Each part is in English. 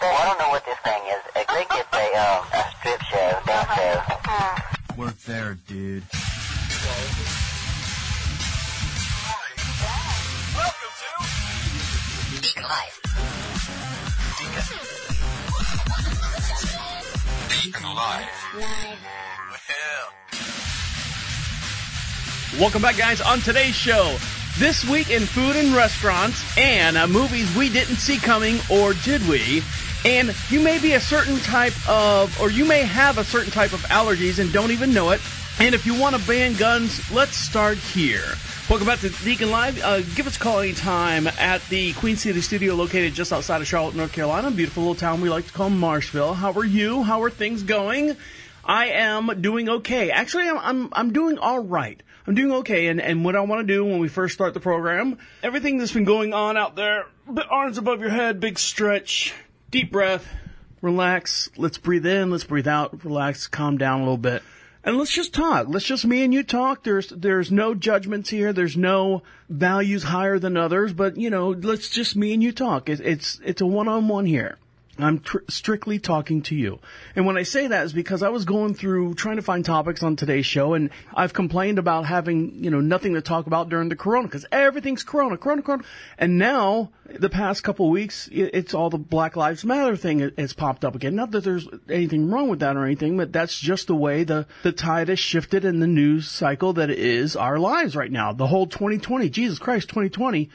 Well, I don't know what this thing is. I think it's a, um, a strip show, dance show. Work there, dude. Deacon Live. Deacon Live. Welcome back, guys, on today's show. This week in food and restaurants and uh, movies we didn't see coming, or did we? And you may be a certain type of, or you may have a certain type of allergies and don't even know it. And if you want to ban guns, let's start here. Welcome back to Deacon Live. Uh, give us a call anytime at the Queen City studio located just outside of Charlotte, North Carolina. Beautiful little town we like to call Marshville. How are you? How are things going? I am doing okay. Actually, I'm, I'm, I'm doing all right. I'm doing okay. And, and what I want to do when we first start the program, everything that's been going on out there, arms above your head, big stretch, deep breath, relax. Let's breathe in. Let's breathe out. Relax. Calm down a little bit. And let's just talk. Let's just me and you talk. There's there's no judgments here. There's no values higher than others. But you know, let's just me and you talk. It, it's it's a one on one here. I'm tr- strictly talking to you. And when I say that is because I was going through trying to find topics on today's show and I've complained about having, you know, nothing to talk about during the corona because everything's corona, corona, corona. And now the past couple weeks, it's all the Black Lives Matter thing has popped up again. Not that there's anything wrong with that or anything, but that's just the way the, the tide has shifted in the news cycle that is our lives right now. The whole 2020, Jesus Christ, 2020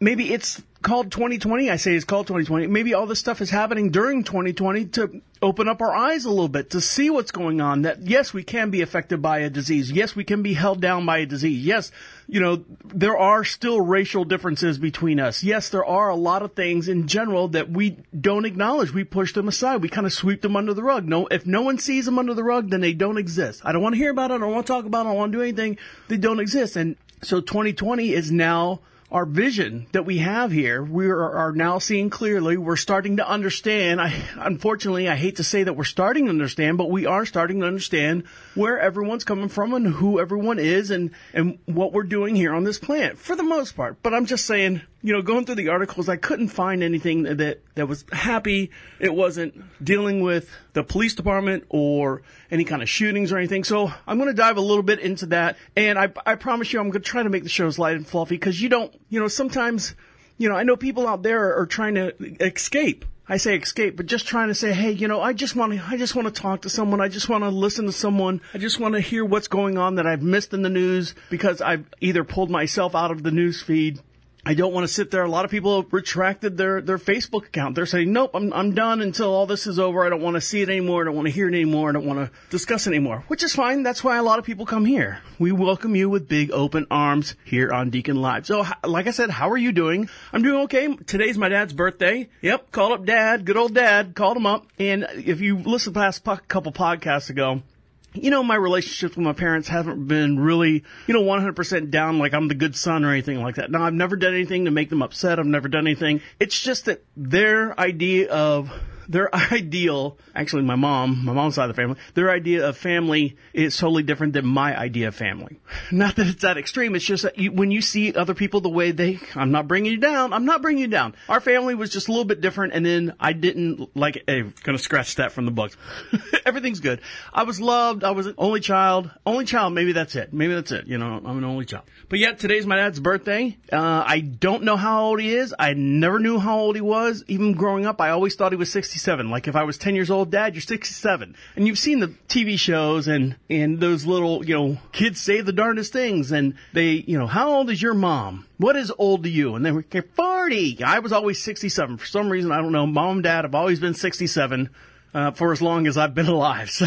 maybe it's called 2020. I say it's called 2020. Maybe all this stuff is happening during 2020 to open up our eyes a little bit to see what's going on. That yes, we can be affected by a disease. Yes, we can be held down by a disease. Yes, you know, there are still racial differences between us. Yes, there are a lot of things in general that we don't acknowledge. We push them aside. We kind of sweep them under the rug. No, if no one sees them under the rug, then they don't exist. I don't want to hear about it. I don't want to talk about it. I don't want to do anything. They don't exist. And so 2020 is now our vision that we have here, we are, are now seeing clearly. We're starting to understand. I, unfortunately, I hate to say that we're starting to understand, but we are starting to understand where everyone's coming from and who everyone is and, and what we're doing here on this planet for the most part. But I'm just saying, you know, going through the articles, I couldn't find anything that, that was happy. It wasn't dealing with the police department or any kind of shootings or anything. So I'm going to dive a little bit into that. And I, I promise you, I'm going to try to make the shows light and fluffy because you don't, you know, sometimes, you know, I know people out there are, trying to escape. I say escape, but just trying to say, hey, you know, I just want to, I just want to talk to someone. I just want to listen to someone. I just want to hear what's going on that I've missed in the news because I've either pulled myself out of the news feed I don't want to sit there. A lot of people have retracted their, their Facebook account. They're saying, nope, I'm, I'm done until all this is over. I don't want to see it anymore. I don't want to hear it anymore. I don't want to discuss it anymore, which is fine. That's why a lot of people come here. We welcome you with big open arms here on Deacon Live. So, like I said, how are you doing? I'm doing okay. Today's my dad's birthday. Yep. Called up dad. Good old dad. Called him up. And if you listened past po- couple podcasts ago, you know, my relationships with my parents haven't been really, you know, 100% down like I'm the good son or anything like that. No, I've never done anything to make them upset. I've never done anything. It's just that their idea of their ideal, actually my mom, my mom's side of the family, their idea of family is totally different than my idea of family. Not that it's that extreme. It's just that you, when you see other people the way they, I'm not bringing you down. I'm not bringing you down. Our family was just a little bit different and then I didn't like, hey, gonna scratch that from the books. Everything's good. I was loved. I was an only child. Only child. Maybe that's it. Maybe that's it. You know, I'm an only child. But yet today's my dad's birthday. Uh, I don't know how old he is. I never knew how old he was. Even growing up, I always thought he was 67. Like if I was 10 years old, dad, you're 67. And you've seen the TV shows and, and those little, you know, kids say the darndest things and they, you know, how old is your mom? What is old to you? And they were 40. I was always 67. For some reason, I don't know. Mom and dad have always been 67 uh, for as long as I've been alive. So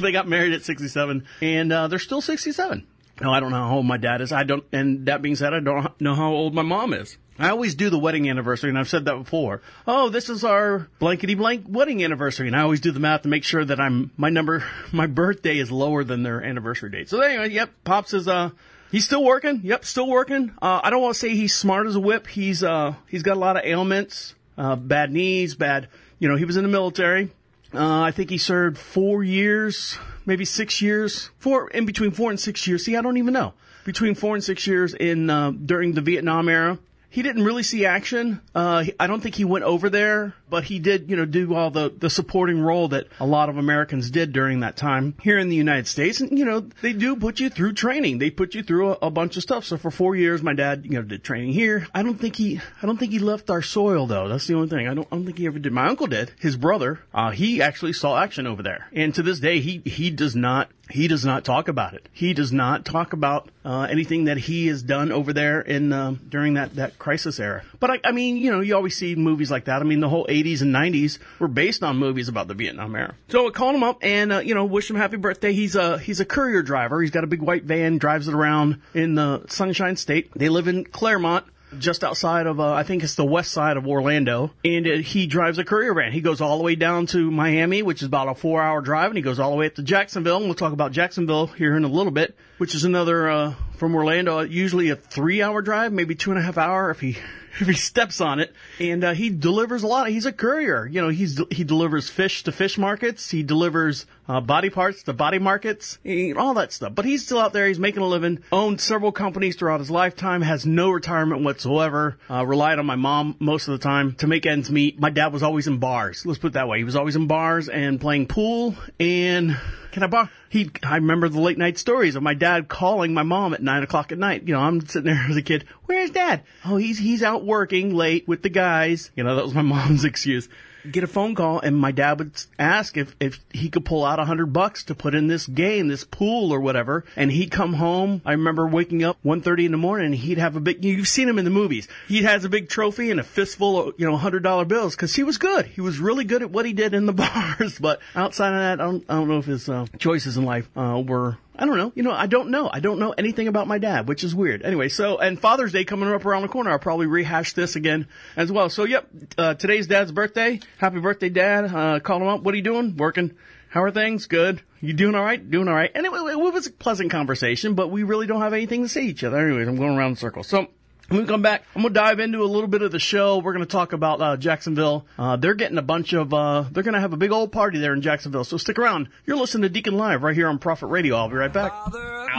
they got married at 67 and uh, they're still 67. No, I don't know how old my dad is. I don't, and that being said, I don't know how old my mom is. I always do the wedding anniversary, and I've said that before. Oh, this is our blankety blank wedding anniversary, and I always do the math to make sure that I'm my number, my birthday is lower than their anniversary date. So anyway, yep, pops is uh. He's still working. Yep, still working. Uh, I don't want to say he's smart as a whip. He's uh, he's got a lot of ailments, uh, bad knees, bad. You know, he was in the military. Uh, I think he served four years, maybe six years, four in between four and six years. See, I don't even know between four and six years in uh, during the Vietnam era, he didn't really see action. Uh, I don't think he went over there, but he did, you know, do all the, the supporting role that a lot of Americans did during that time here in the United States. And, you know, they do put you through training. They put you through a, a bunch of stuff. So for four years, my dad, you know, did training here. I don't think he, I don't think he left our soil though. That's the only thing. I don't, I don't think he ever did. My uncle did. His brother, uh, he actually saw action over there. And to this day, he, he does not he does not talk about it. He does not talk about uh, anything that he has done over there in uh, during that that crisis era. But I, I mean, you know, you always see movies like that. I mean, the whole 80s and 90s were based on movies about the Vietnam era. So I called him up and uh, you know, wish him happy birthday. He's a he's a courier driver. He's got a big white van, drives it around in the Sunshine State. They live in Clermont just outside of, uh, I think it's the west side of Orlando. And uh, he drives a courier van. He goes all the way down to Miami, which is about a four hour drive, and he goes all the way up to Jacksonville. And we'll talk about Jacksonville here in a little bit, which is another, uh, from Orlando, usually a three hour drive, maybe two and a half hour if he, if he steps on it. And, uh, he delivers a lot. He's a courier. You know, he's, he delivers fish to fish markets. He delivers, uh, body parts to body markets, all that stuff. But he's still out there. He's making a living, owned several companies throughout his lifetime, has no retirement whatsoever, uh, relied on my mom most of the time to make ends meet. My dad was always in bars. Let's put it that way. He was always in bars and playing pool and can I borrow? He, I remember the late night stories of my dad calling my mom at nine o'clock at night. You know, I'm sitting there as a kid. Where's dad? Oh, he's, he's out working late with the guys. You know, that was my mom's excuse get a phone call and my dad would ask if, if he could pull out a hundred bucks to put in this game, this pool or whatever. And he'd come home. I remember waking up 1.30 in the morning and he'd have a big, you've seen him in the movies. He has a big trophy and a fistful of, you know, hundred dollar bills because he was good. He was really good at what he did in the bars. But outside of that, I don't, I don't know if his uh, choices in life uh, were I don't know. You know, I don't know. I don't know anything about my dad, which is weird. Anyway, so, and Father's Day coming up around the corner. I'll probably rehash this again as well. So, yep, uh, today's dad's birthday. Happy birthday, dad. Uh, call him up. What are you doing? Working. How are things? Good. You doing all right? Doing all right. And it, it, was a pleasant conversation, but we really don't have anything to say to each other. Anyways, I'm going around in circles. So, when we come back, I'm gonna dive into a little bit of the show. We're gonna talk about uh, Jacksonville. Uh, they're getting a bunch of. Uh, they're gonna have a big old party there in Jacksonville. So stick around. You're listening to Deacon Live right here on Prophet Radio. I'll be right back.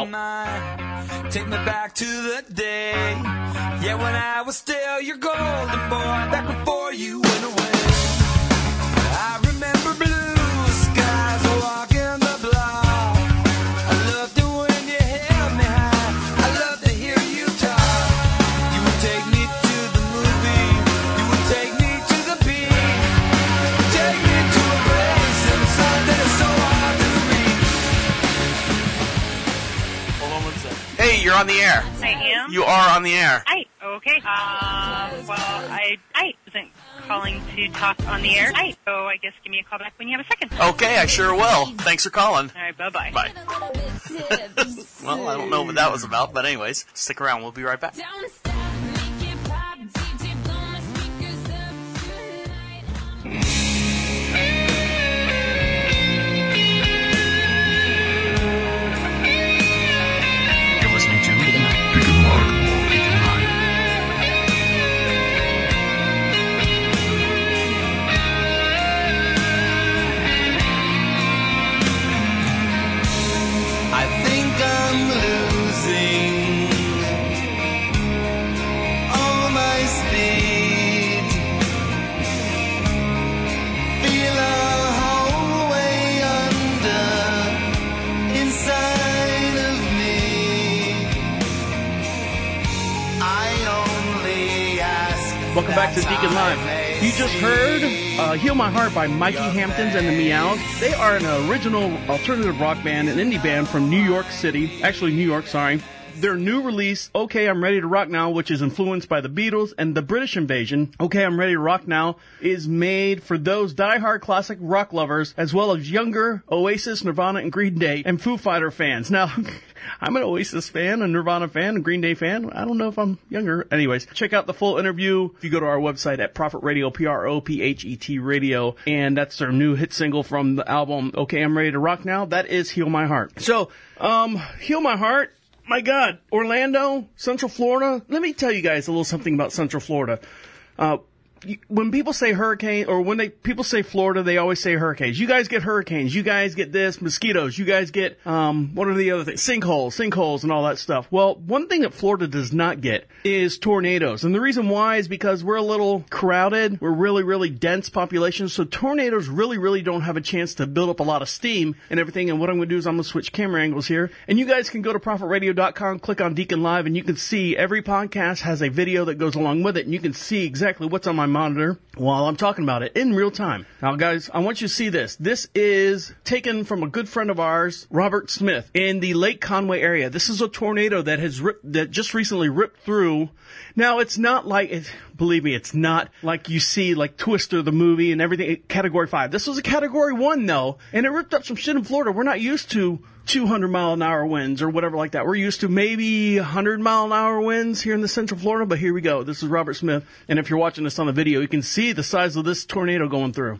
Mine, take me back to the day. Yeah, when I was still your golden boy, back before you went away. On the air. I am. You are on the air. Hi. Okay. Um, well, I I wasn't calling to talk on the air. Hi. So I guess give me a call back when you have a second. Okay, I sure will. Thanks for calling. All right. Bye bye. Bye. well, I don't know what that was about, but anyways, stick around. We'll be right back. You're back to Deacon Live. You just heard uh, "Heal My Heart" by Mikey Hamptons and the Meows. They are an original alternative rock band, an indie band from New York City. Actually, New York. Sorry. Their new release, "Okay, I'm Ready to Rock Now," which is influenced by the Beatles and the British Invasion. "Okay, I'm Ready to Rock Now" is made for those die-hard classic rock lovers, as well as younger Oasis, Nirvana, and Green Day, and Foo Fighter fans. Now, I'm an Oasis fan, a Nirvana fan, a Green Day fan. I don't know if I'm younger. Anyways, check out the full interview if you go to our website at Prophet Radio, P-R-O-P-H-E-T Radio. And that's their new hit single from the album, Okay, I'm Ready to Rock Now. That is Heal My Heart. So, um, Heal My Heart, my God, Orlando, Central Florida. Let me tell you guys a little something about Central Florida. Uh, when people say hurricane or when they people say Florida, they always say hurricanes. You guys get hurricanes. You guys get this mosquitoes. You guys get um what are the other things? Sinkholes, sinkholes, and all that stuff. Well, one thing that Florida does not get is tornadoes, and the reason why is because we're a little crowded. We're really really dense population, so tornadoes really really don't have a chance to build up a lot of steam and everything. And what I'm going to do is I'm going to switch camera angles here, and you guys can go to ProphetRadio.com, click on Deacon Live, and you can see every podcast has a video that goes along with it, and you can see exactly what's on my monitor while I'm talking about it in real time. Now, guys, I want you to see this. This is taken from a good friend of ours, Robert Smith, in the Lake Conway area. This is a tornado that has ripped, that just recently ripped through. Now, it's not like, it, believe me, it's not like you see like Twister the movie and everything, category five. This was a category one though, and it ripped up some shit in Florida. We're not used to 200 mile an hour winds or whatever like that. We're used to maybe 100 mile an hour winds here in the central Florida, but here we go. This is Robert Smith, and if you're watching this on the video, you can see the size of this tornado going through.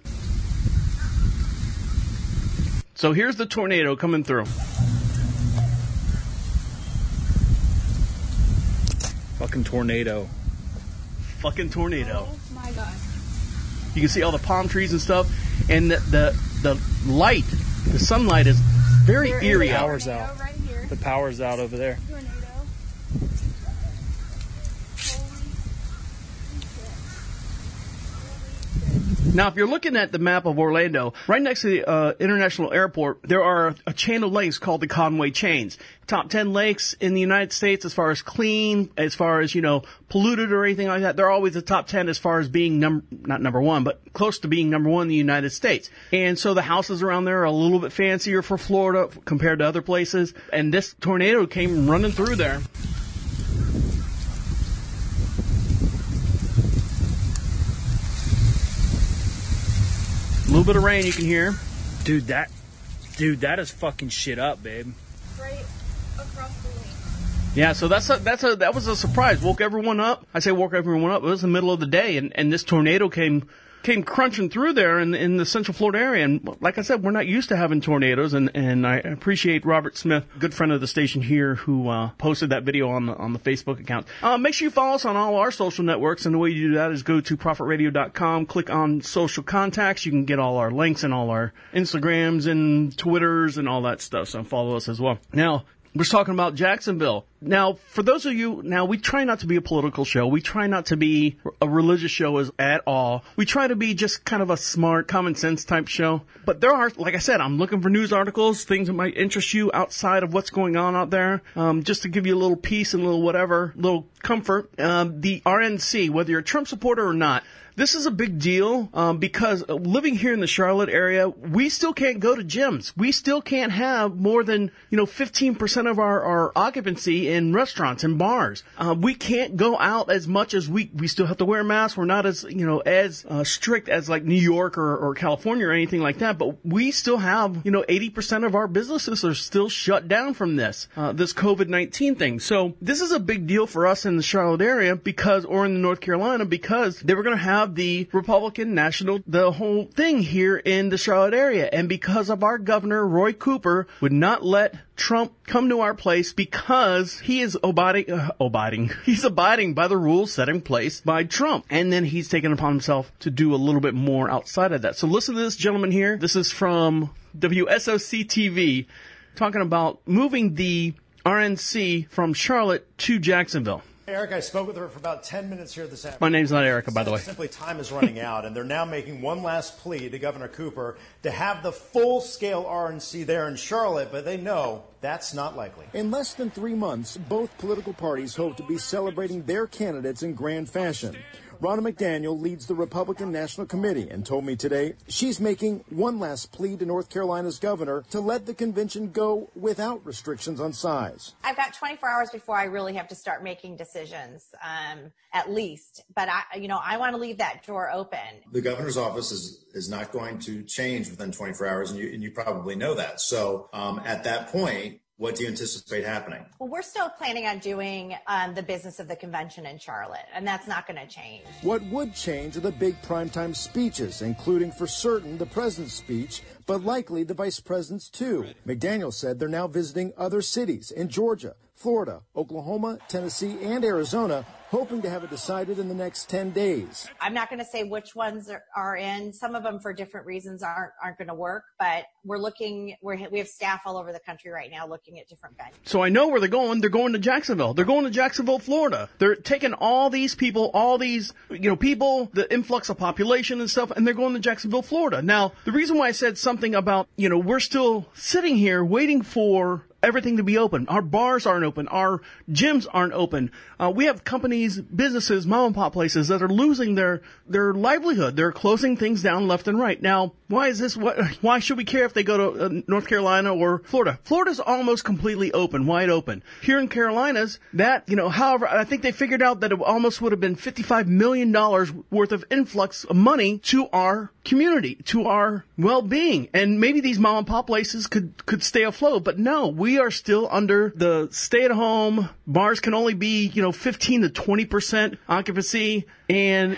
So here's the tornado coming through. Fucking tornado. Fucking tornado. Oh my god. You can see all the palm trees and stuff, and the the, the light, the sunlight is very eerie a out. Power's out. Right. The power's out over there. Now, if you're looking at the map of Orlando, right next to the uh, international airport, there are a chain of lakes called the Conway Chains. Top 10 lakes in the United States as far as clean, as far as, you know, polluted or anything like that. They're always the top 10 as far as being number, not number one, but close to being number one in the United States. And so the houses around there are a little bit fancier for Florida compared to other places. And this tornado came running through there. A little bit of rain you can hear. Dude, that dude, that is fucking shit up, babe. Right across the lake. Yeah, so that's a, that's a that was a surprise. Woke everyone up. I say woke everyone up. It was the middle of the day, and, and this tornado came came crunching through there in in the Central Florida area. And like I said, we're not used to having tornadoes, and and I appreciate Robert Smith, good friend of the station here, who uh, posted that video on the on the Facebook account. Uh, make sure you follow us on all our social networks, and the way you do that is go to prophetradio.com, click on social contacts. You can get all our links and all our Instagrams and Twitters and all that stuff. So follow us as well. Now. We're talking about Jacksonville. Now, for those of you, now we try not to be a political show. We try not to be a religious show as, at all. We try to be just kind of a smart, common sense type show. But there are, like I said, I'm looking for news articles, things that might interest you outside of what's going on out there, um, just to give you a little peace and a little whatever, little comfort. Um, the RNC, whether you're a Trump supporter or not, this is a big deal um, because uh, living here in the Charlotte area, we still can't go to gyms. We still can't have more than you know 15% of our, our occupancy in restaurants and bars. Uh, we can't go out as much as we we still have to wear masks. We're not as you know as uh, strict as like New York or, or California or anything like that. But we still have you know 80% of our businesses are still shut down from this uh, this COVID 19 thing. So this is a big deal for us in the Charlotte area because or in North Carolina because they were going to have the Republican National, the whole thing here in the Charlotte area. And because of our governor, Roy Cooper, would not let Trump come to our place because he is abiding, uh, abiding, he's abiding by the rules set in place by Trump. And then he's taken upon himself to do a little bit more outside of that. So listen to this gentleman here. This is from WSOC TV talking about moving the RNC from Charlotte to Jacksonville. Eric, I spoke with her for about 10 minutes here this afternoon. My name's not Erica, by the way. Simply time is running out, and they're now making one last plea to Governor Cooper to have the full scale RNC there in Charlotte, but they know that's not likely. In less than three months, both political parties hope to be celebrating their candidates in grand fashion. Ronna McDaniel leads the Republican National Committee and told me today she's making one last plea to North Carolina's governor to let the convention go without restrictions on size. I've got 24 hours before I really have to start making decisions, um, at least. But I, you know, I want to leave that door open. The governor's office is is not going to change within 24 hours, and you and you probably know that. So um, at that point, what do you anticipate happening? Well, we're still planning on doing um, the business of the convention in Charlotte, and that's not going to change. What would change are the big primetime speeches, including for certain the president's speech, but likely the vice president's too. McDaniel said they're now visiting other cities in Georgia, Florida, Oklahoma, Tennessee, and Arizona, hoping to have it decided in the next 10 days. I'm not going to say which ones are, are in. Some of them, for different reasons, aren't aren't going to work. But we're looking. We're, we have staff all over the country right now looking at different venues. So I know where they're going. They're going to Jacksonville. They're going to Jacksonville, Florida. They're taking all these people, all these, you know, people, the influx of population and stuff, and they're going to Jacksonville, Florida. Now, the reason why I said something about, you know, we're still sitting here waiting for everything to be open. Our bars aren't open. Our gyms aren't open. Uh, we have companies, businesses, mom and pop places that are losing their their livelihood. They're closing things down left and right. Now, why is this? What, why should we care if they go to uh, North Carolina or Florida? Florida's almost completely open, wide open. Here in Carolinas, that you know, however, I think they figured out that it almost would have been fifty-five million dollars worth of influx of money to our community, to our well-being, and maybe these mom and pop places could could stay afloat. But no, we are still under the stay-at-home. Bars can only be you know fifteen to twenty percent occupancy, and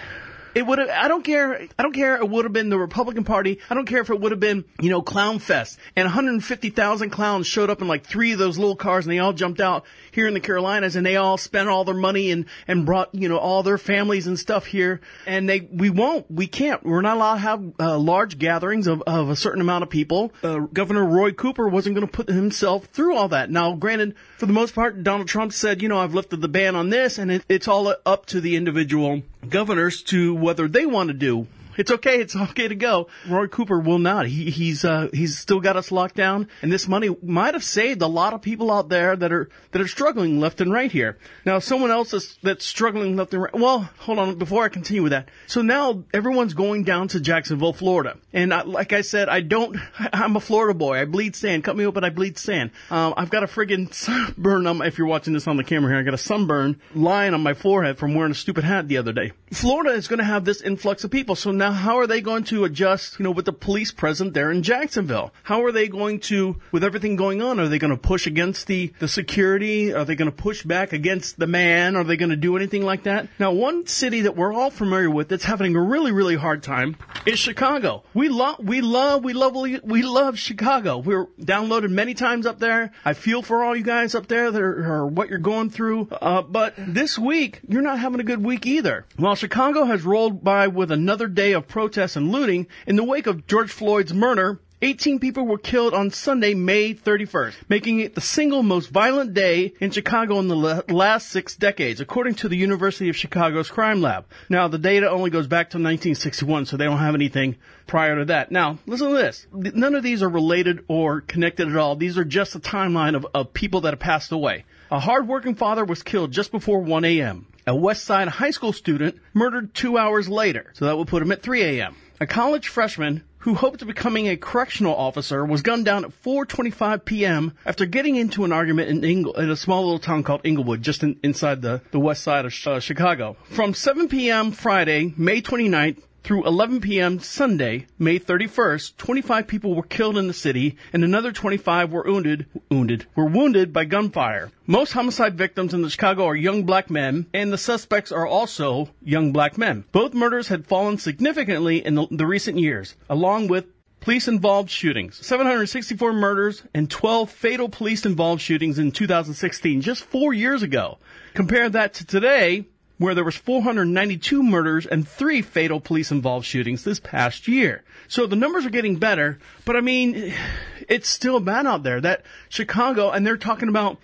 it would have. I don't care. I don't care. It would have been the Republican Party. I don't care if it would have been, you know, Clown Fest, and 150,000 clowns showed up in like three of those little cars, and they all jumped out here in the Carolinas, and they all spent all their money and and brought, you know, all their families and stuff here, and they we won't, we can't. We're not allowed to have uh, large gatherings of of a certain amount of people. Uh, Governor Roy Cooper wasn't going to put himself through all that. Now, granted, for the most part, Donald Trump said, you know, I've lifted the ban on this, and it, it's all up to the individual governors to whether they want to do. It's okay. It's okay to go. Roy Cooper will not. He, he's uh, he's still got us locked down, and this money might have saved a lot of people out there that are that are struggling left and right here. Now, someone else is, that's struggling left and right. Well, hold on. Before I continue with that, so now everyone's going down to Jacksonville, Florida, and I, like I said, I don't. I'm a Florida boy. I bleed sand. Cut me open. I bleed sand. Um, I've got a friggin' sunburn on. My, if you're watching this on the camera here, I got a sunburn line on my forehead from wearing a stupid hat the other day. Florida is going to have this influx of people, so now how are they going to adjust, you know, with the police present there in Jacksonville? How are they going to, with everything going on, are they going to push against the, the security? Are they going to push back against the man? Are they going to do anything like that? Now, one city that we're all familiar with that's having a really, really hard time is Chicago. We love, we love, we love, we love Chicago. We're downloaded many times up there. I feel for all you guys up there that are, are what you're going through. Uh, but this week, you're not having a good week either. While Chicago has rolled by with another day of protests and looting, in the wake of George Floyd's murder, 18 people were killed on Sunday, May 31st, making it the single most violent day in Chicago in the la- last six decades, according to the University of Chicago's crime lab. Now, the data only goes back to 1961, so they don't have anything prior to that. Now, listen to this. None of these are related or connected at all. These are just a timeline of, of people that have passed away. A hardworking father was killed just before 1 a.m. A West Side high school student murdered two hours later, so that would put him at 3 a.m. A college freshman who hoped becoming a correctional officer was gunned down at 4:25 p.m. after getting into an argument in, Ingle, in a small little town called Englewood, just in, inside the, the west side of uh, Chicago. From 7 p.m. Friday, May 29th, through 11 p.m. Sunday, May 31st, 25 people were killed in the city and another 25 were wounded, wounded, were wounded by gunfire. Most homicide victims in the Chicago are young black men and the suspects are also young black men. Both murders had fallen significantly in the, the recent years, along with Police involved shootings. 764 murders and 12 fatal police involved shootings in 2016, just four years ago. Compare that to today, where there was 492 murders and three fatal police involved shootings this past year. So the numbers are getting better, but I mean, it's still bad out there. That Chicago, and they're talking about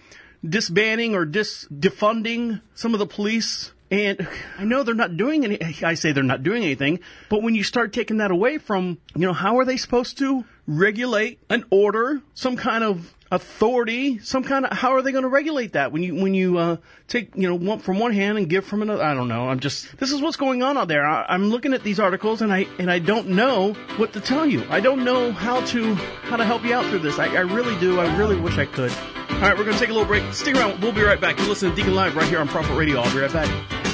disbanding or dis defunding some of the police. And I know they're not doing any, I say they're not doing anything, but when you start taking that away from, you know, how are they supposed to regulate an order, some kind of authority, some kind of how are they going to regulate that when you when you uh, take you know one from one hand and give from another? I don't know. I'm just this is what's going on out there. I, I'm looking at these articles and I and I don't know what to tell you. I don't know how to how to help you out through this. I, I really do. I really wish I could. All right, we're going to take a little break. Stick around. We'll be right back. You listen to Deacon Live right here on Prophet Radio. I'll be right back.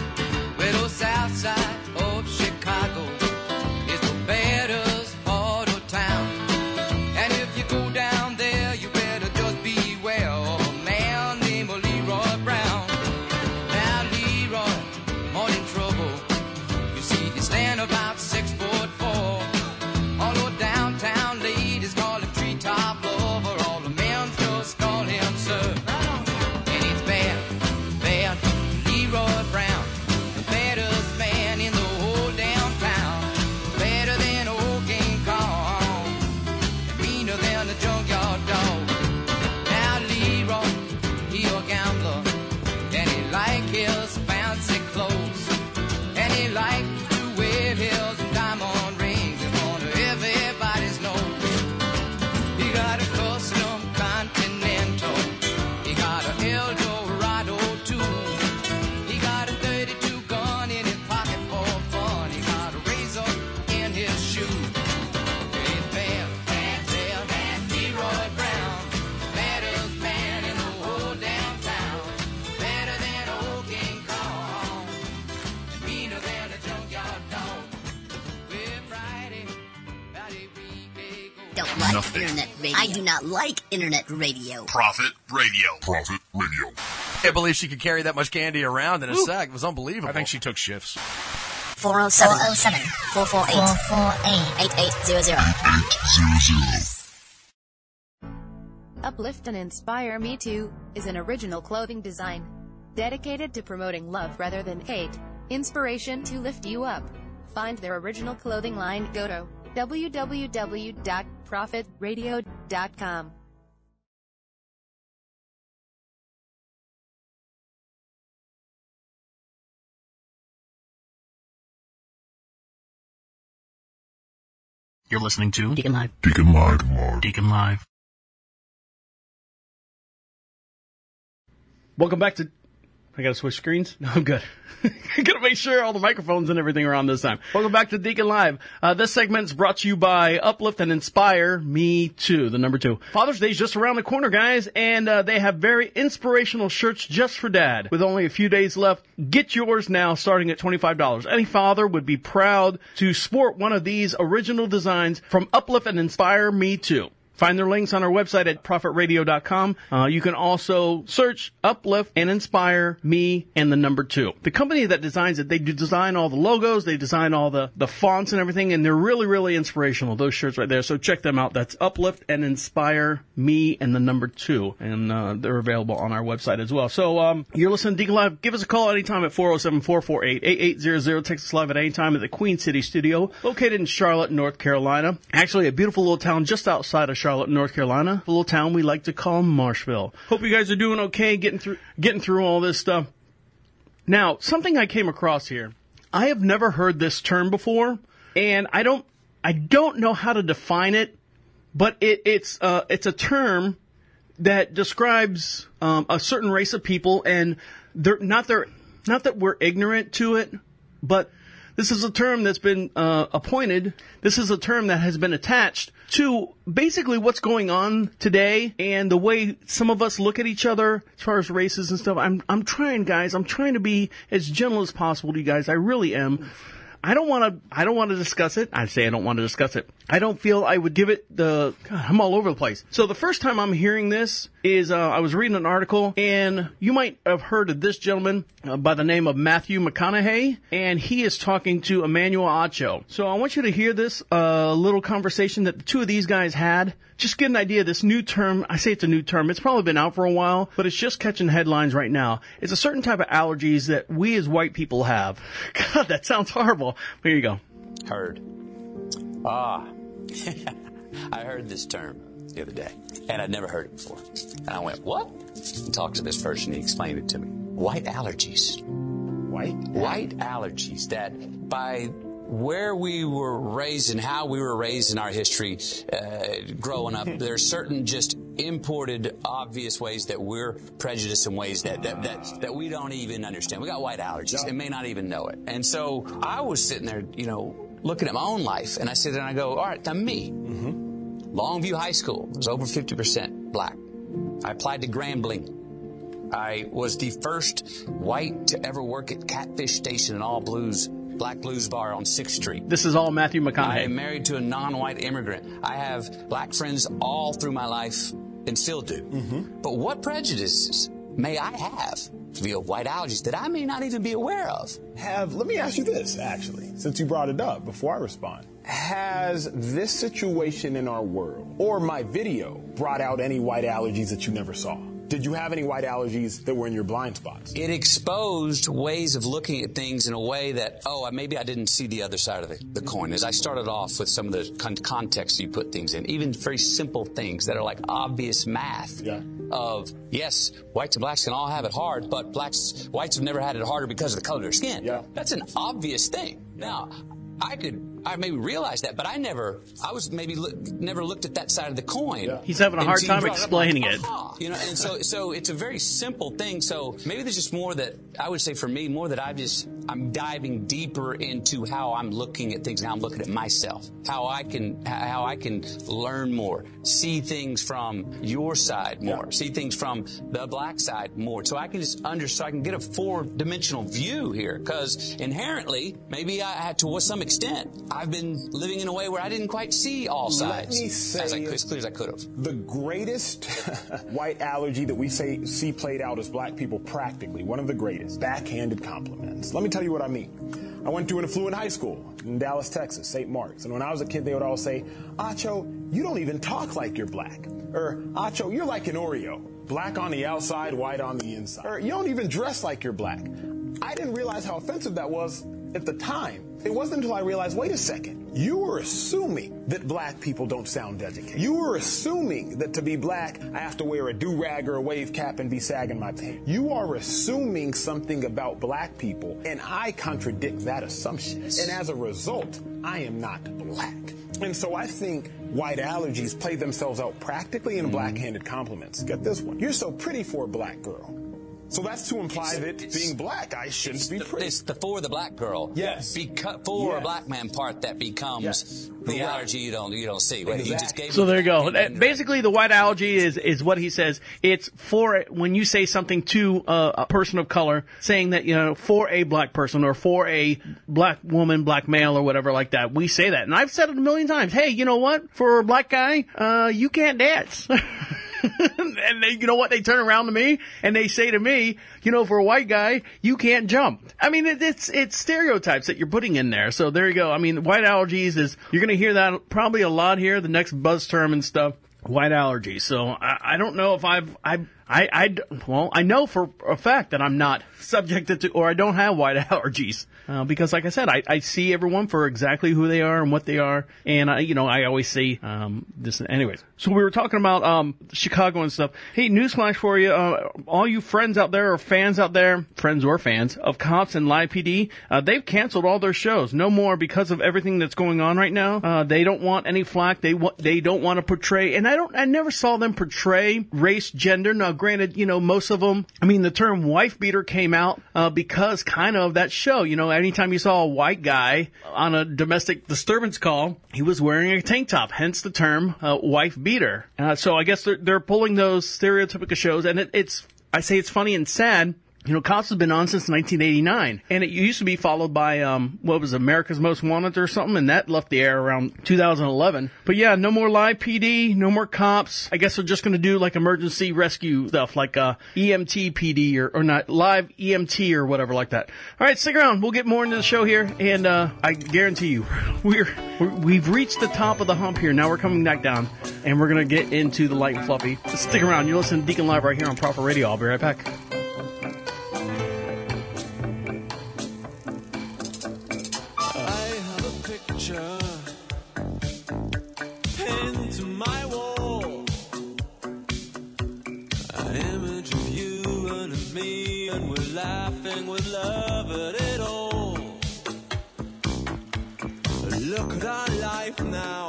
Radio. I do not like internet radio. Prophet Radio. Prophet Radio. Can't believe she could carry that much candy around in a Ooh. sack. It was unbelievable. I think she took shifts. 407 448 8800. Uplift and Inspire Me Too is an original clothing design dedicated to promoting love rather than hate, inspiration to lift you up. Find their original clothing line go to www.prophetradio.com. You're listening to Deacon Live. Deacon Live. Deacon Live. Welcome back to. I gotta switch screens. No, I'm good. Gotta make sure all the microphones and everything are on this time. Welcome back to Deacon Live. Uh, this segment is brought to you by Uplift and Inspire Me Too, the number two. Father's Day is just around the corner, guys, and uh, they have very inspirational shirts just for dad. With only a few days left, get yours now, starting at twenty-five dollars. Any father would be proud to sport one of these original designs from Uplift and Inspire Me Too. Find their links on our website at prophetradio.com. Uh, you can also search Uplift and Inspire Me and the number two. The company that designs it, they do design all the logos, they design all the, the fonts and everything, and they're really, really inspirational, those shirts right there. So check them out. That's Uplift and Inspire Me and the number two. And uh, they're available on our website as well. So um, you're listening to Deacon Live. Give us a call anytime at 407-448-8800. Text us live at any time at the Queen City Studio, located in Charlotte, North Carolina. Actually, a beautiful little town just outside of Charlotte, North Carolina. A little town we like to call Marshville. Hope you guys are doing okay, getting through getting through all this stuff. Now, something I came across here. I have never heard this term before, and I don't I don't know how to define it, but it, it's uh, it's a term that describes um, a certain race of people, and they're not they're not that we're ignorant to it, but this is a term that's been uh, appointed. This is a term that has been attached to basically what's going on today and the way some of us look at each other as far as races and stuff. I'm I'm trying, guys. I'm trying to be as gentle as possible to you guys. I really am. I don't want to. I don't want to discuss it. I say I don't want to discuss it. I don't feel I would give it the. God, I'm all over the place. So the first time I'm hearing this is uh, I was reading an article, and you might have heard of this gentleman uh, by the name of Matthew McConaughey, and he is talking to Emmanuel Acho. So I want you to hear this uh, little conversation that the two of these guys had. Just get an idea of this new term. I say it's a new term. It's probably been out for a while, but it's just catching headlines right now. It's a certain type of allergies that we as white people have. God, that sounds horrible. Here you go. Heard. Ah. I heard this term the other day, and I'd never heard it before. And I went, what? And talked to this person, he explained it to me. White allergies. White? White allergies that by where we were raised and how we were raised in our history uh, growing up, there's certain just imported obvious ways that we're prejudiced in ways that, that, that, that we don't even understand. We got white allergies and may not even know it. And so I was sitting there, you know, looking at my own life and I sit there and I go, all right, now me. Longview High School was over 50% black. I applied to Grambling. I was the first white to ever work at Catfish Station, an all blues, black blues bar on 6th Street. This is all Matthew McConaughey. I am married to a non-white immigrant. I have black friends all through my life and still do. Mm-hmm. But what prejudices may I have via white allergies that I may not even be aware of? Have, let me ask you this, actually, since you brought it up before I respond. Has this situation in our world or my video brought out any white allergies that you never saw? Did you have any white allergies that were in your blind spots? It exposed ways of looking at things in a way that, oh, maybe I didn't see the other side of the, the coin. As I started off with some of the con- context you put things in, even very simple things that are like obvious math yeah. of, yes, whites and blacks can all have it hard, but blacks, whites have never had it harder because of the color of their skin. Yeah. That's an obvious thing. Now, I could, I maybe realized that, but I never, I was maybe look, never looked at that side of the coin. He's having a hard time brought up, explaining like, it. aha. You know, and so, so it's a very simple thing. So maybe there's just more that I would say for me, more that I've just, I'm diving deeper into how I'm looking at things and how I'm looking at myself, how I can how I can learn more, see things from your side more, see things from the black side more, so I can just under so I can get a four dimensional view here. Because inherently, maybe I had to some extent, I've been living in a way where I didn't quite see all Let sides me say as, I, as clear as I could have. The greatest white allergy that we say see played out as black people practically, one of the greatest, backhanded compliments. Let me tell you what I mean. I went to an affluent high school in Dallas, Texas, St. Mark's. And when I was a kid, they would all say, Acho, you don't even talk like you're black. Or, Acho, you're like an Oreo. Black on the outside, white on the inside. Or, you don't even dress like you're black. I didn't realize how offensive that was at the time. It wasn't until I realized, wait a second, you were assuming that black people don't sound educated. You were assuming that to be black, I have to wear a do-rag or a wave cap and be sagging my pants. You are assuming something about black people, and I contradict that assumption. And as a result, I am not black. And so I think white allergies play themselves out practically in mm-hmm. black-handed compliments. Get this one. You're so pretty for a black girl. So that's to imply that being black, I shouldn't be pretty. It's the for the black girl. Yes. Beca- for a black man part that becomes the Correct. allergy you don't you don't see. Wait, you just gave So there you go. That- Basically, the white allergy is is what he says. It's for when you say something to a, a person of color, saying that you know for a black person or for a black woman, black male, or whatever like that. We say that, and I've said it a million times. Hey, you know what? For a black guy, uh, you can't dance. and they, you know what? They turn around to me and they say to me, you know, for a white guy, you can't jump. I mean, it, it's it's stereotypes that you're putting in there. So there you go. I mean, white allergies is you're going to hear that probably a lot here. The next buzz term and stuff. White allergies. So I, I don't know if I've I I I well I know for a fact that I'm not subjected to or I don't have white allergies uh, because like I said I, I see everyone for exactly who they are and what they are and I you know I always see um this anyways. So we were talking about um Chicago and stuff. Hey, newsflash for you, uh, all you friends out there or fans out there, friends or fans of cops and live PD, uh, they've canceled all their shows. No more because of everything that's going on right now. Uh, they don't want any flack. They want they don't want to portray, and I don't I never saw them portray race, gender. Now, granted, you know most of them. I mean, the term wife beater came out uh, because kind of that show. You know, anytime you saw a white guy on a domestic disturbance call, he was wearing a tank top. Hence the term uh, wife beater. Uh, so I guess they're, they're pulling those stereotypical shows, and it, it's I say it's funny and sad. You know, Cops has been on since 1989, and it used to be followed by um, what was America's Most Wanted or something, and that left the air around 2011. But yeah, no more live PD, no more cops. I guess they're just going to do like emergency rescue stuff, like uh, EMT PD or, or not live EMT or whatever like that. All right, stick around. We'll get more into the show here, and uh, I guarantee you, we're, we're we've reached the top of the hump here. Now we're coming back down, and we're gonna get into the light and fluffy. Stick around. You listen to Deacon Live right here on Prophet Radio. I'll be right back. Life now,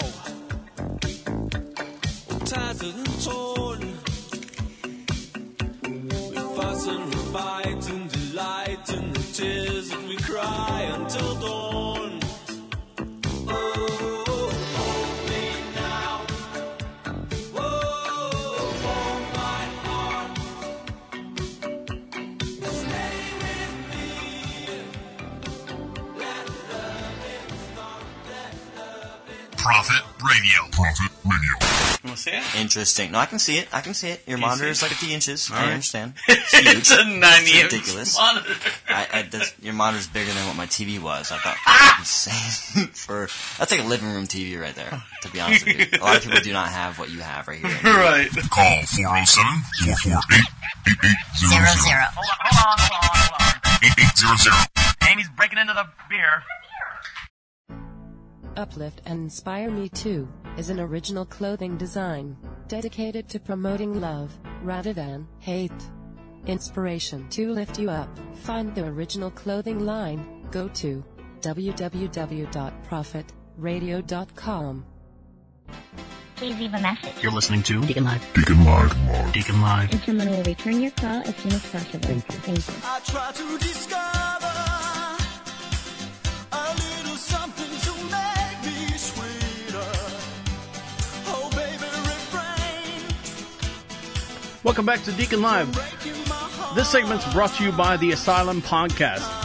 tattered and torn. We fuss and we fight and delight in the tears that we cry until dawn. Prophet Radio. Prophet Radio. You want to see it? Interesting. No, I can see it. I can see it. Your Can you monitor see is it? like 50 inches. All I right. understand. It's a 90 inch ridiculous. monitor. I, I, that's, your monitor's bigger than what my TV was. I thought ah! that's insane. For that's like a living room TV right there. To be honest with you, a lot of people do not have what you have right here. Right. Call 407 448 8800. Hold on, hold on, hold on, hold on. 8800. Amy's breaking into the beer. Uplift and Inspire Me Too is an original clothing design dedicated to promoting love rather than hate. Inspiration to lift you up. Find the original clothing line. Go to www.prophetradio.com. Please leave a message. You're listening to Deacon Live. Deacon Live. Deacon Live. And someone will return your call as soon as possible. Thank you. I try Welcome back to Deacon Live. This segment's brought to you by the Asylum Podcast.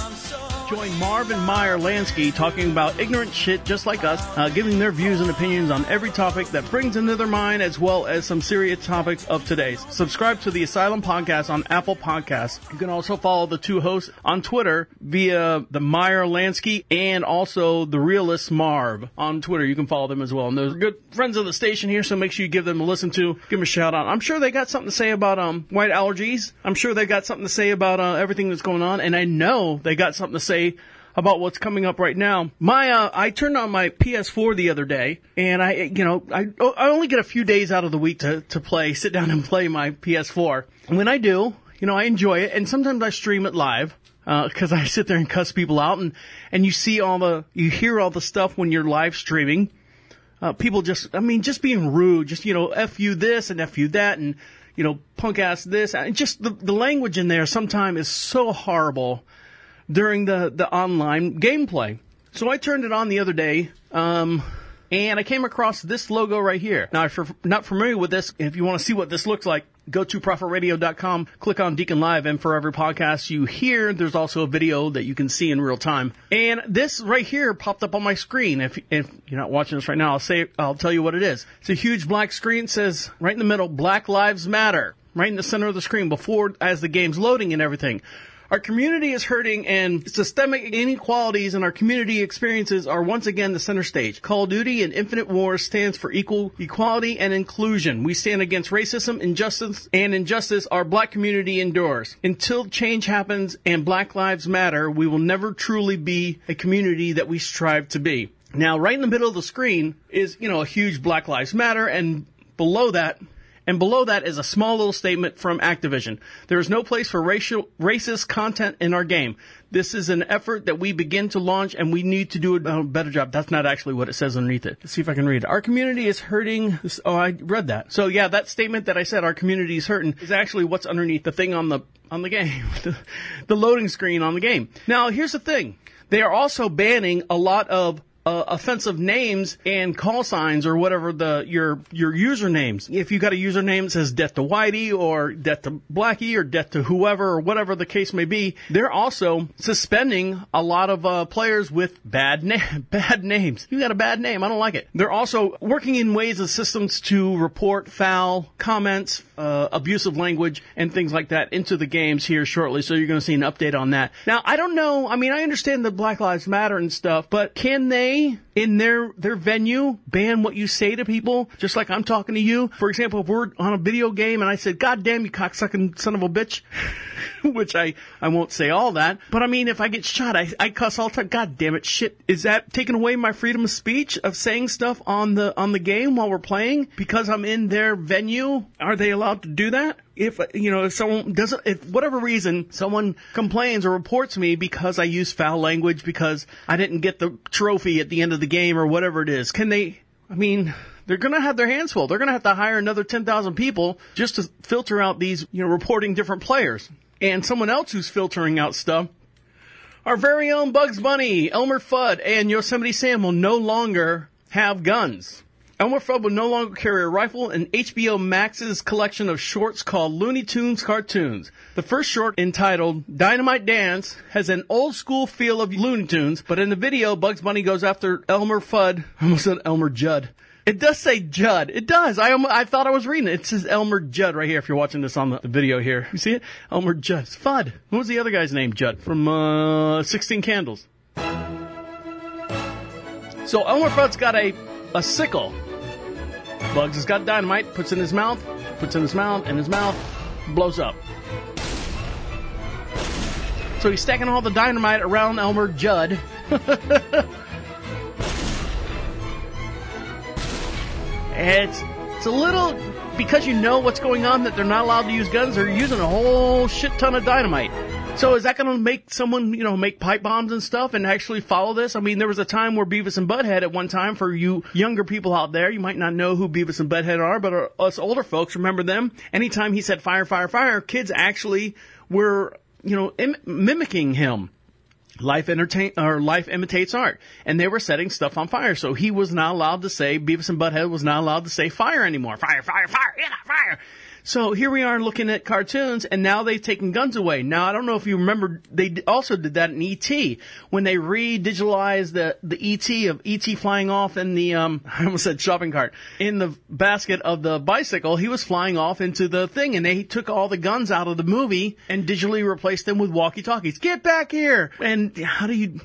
Join Marvin Meyer Lansky talking about ignorant shit just like us, uh, giving their views and opinions on every topic that brings into their mind as well as some serious topics of today's. Subscribe to the Asylum Podcast on Apple Podcasts. You can also follow the two hosts on Twitter via the Meyer Lansky and also the Realist Marv on Twitter. You can follow them as well. And those are good friends of the station here, so make sure you give them a listen to. Give them a shout out. I'm sure they got something to say about um white allergies. I'm sure they got something to say about uh, everything that's going on, and I know they got something to say about what's coming up right now. My, uh, I turned on my PS4 the other day, and I, you know, I, I only get a few days out of the week to, to play, sit down and play my PS4. And when I do, you know, I enjoy it, and sometimes I stream it live. Because I sit there and cuss people out, and and you see all the, you hear all the stuff when you're live streaming. Uh, people just, I mean, just being rude, just you know, f you this and f you that, and you know, punk ass this, and just the the language in there sometimes is so horrible during the, the online gameplay. So I turned it on the other day, um, and I came across this logo right here. Now, if you're not familiar with this, if you want to see what this looks like, go to prophetradio.com, click on Deacon Live, and for every podcast you hear, there's also a video that you can see in real time. And this right here popped up on my screen. If, if you're not watching this right now, I'll say, I'll tell you what it is. It's a huge black screen. It says right in the middle, Black Lives Matter. Right in the center of the screen before, as the game's loading and everything. Our community is hurting and systemic inequalities in our community experiences are once again the center stage. Call of Duty and Infinity Ward stands for equal equality and inclusion. We stand against racism, injustice, and injustice our black community endures. Until change happens and black lives matter, we will never truly be a community that we strive to be. Now, right in the middle of the screen is, you know, a huge Black Lives Matter and below that and below that is a small little statement from Activision. There is no place for racial, racist content in our game. This is an effort that we begin to launch and we need to do a better job. That's not actually what it says underneath it. Let's see if I can read it. Our community is hurting. Oh, I read that. So yeah, that statement that I said, our community is hurting, is actually what's underneath the thing on the, on the game. the loading screen on the game. Now, here's the thing. They are also banning a lot of uh, offensive names and call signs or whatever the your your usernames. If you got a username that says "death to Whitey" or "death to Blackie" or "death to whoever" or whatever the case may be, they're also suspending a lot of uh, players with bad na- bad names. You got a bad name, I don't like it. They're also working in ways of systems to report foul comments, uh, abusive language, and things like that into the games here shortly. So you're going to see an update on that. Now, I don't know. I mean, I understand the Black Lives Matter and stuff, but can they Mary in their their venue ban what you say to people, just like I'm talking to you. For example, if we're on a video game and I said, "God damn you, cocksucking son of a bitch," which I I won't say all that, but I mean, if I get shot, I I cuss all the time. God damn it, shit! Is that taking away my freedom of speech of saying stuff on the on the game while we're playing because I'm in their venue? Are they allowed to do that? if you know if someone doesn't if whatever reason someone complains or reports me because I use foul language because I didn't get the trophy at the end of the game or whatever it is can they I mean they're going to have their hands full they're going to have to hire another 10,000 people just to filter out these you know reporting different players and someone else who's filtering out stuff our very own Bugs Bunny, Elmer Fudd, and Yosemite Sam will no longer have guns. Elmer Fudd will no longer carry a rifle, in HBO Max's collection of shorts called Looney Tunes Cartoons. The first short, entitled Dynamite Dance, has an old school feel of Looney Tunes, but in the video, Bugs Bunny goes after Elmer Fudd. I almost said Elmer Judd. It does say Judd. It does. I I thought I was reading it. It says Elmer Judd right here. If you're watching this on the, video here, you see it? Elmer Judd. It's Fudd. What was the other guy's name? Judd from uh, Sixteen Candles. So Elmer Fudd's got a a sickle. Bugs has got dynamite. Puts in his mouth. Puts in his mouth. And his mouth blows up. So he's stacking all the dynamite around Elmer Judd. It's it's a little because you know what's going on that they're not allowed to use guns. They're using a whole shit ton of dynamite. So is that going to make someone you know make pipe bombs and stuff and actually follow this? I mean, there was a time where Beavis and Butthead at one time for you younger people out there, you might not know who Beavis and Butthead are, but uh, us older folks remember them. Anytime he said fire, fire, fire, kids actually were you know Im- mimicking him. Life entertain or life imitates art. And they were setting stuff on fire. So he was not allowed to say beavis and butthead was not allowed to say fire anymore. Fire fire fire yeah fire So here we are looking at cartoons, and now they've taken guns away. Now I don't know if you remember, they also did that in ET when they re-digitalized the the ET of ET flying off in the um I almost said shopping cart in the basket of the bicycle. He was flying off into the thing, and they took all the guns out of the movie and digitally replaced them with walkie-talkies. Get back here! And how do you?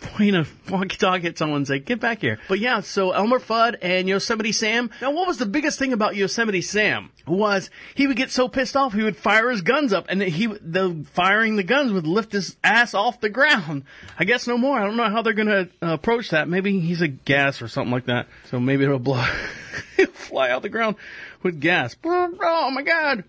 Point a walkie-talkie at someone and say, get back here. But yeah, so Elmer Fudd and Yosemite Sam. Now what was the biggest thing about Yosemite Sam? Was he would get so pissed off he would fire his guns up and he, the firing the guns would lift his ass off the ground. I guess no more. I don't know how they're gonna uh, approach that. Maybe he's a gas or something like that. So maybe it'll blow, fly out the ground with gas. Oh my god.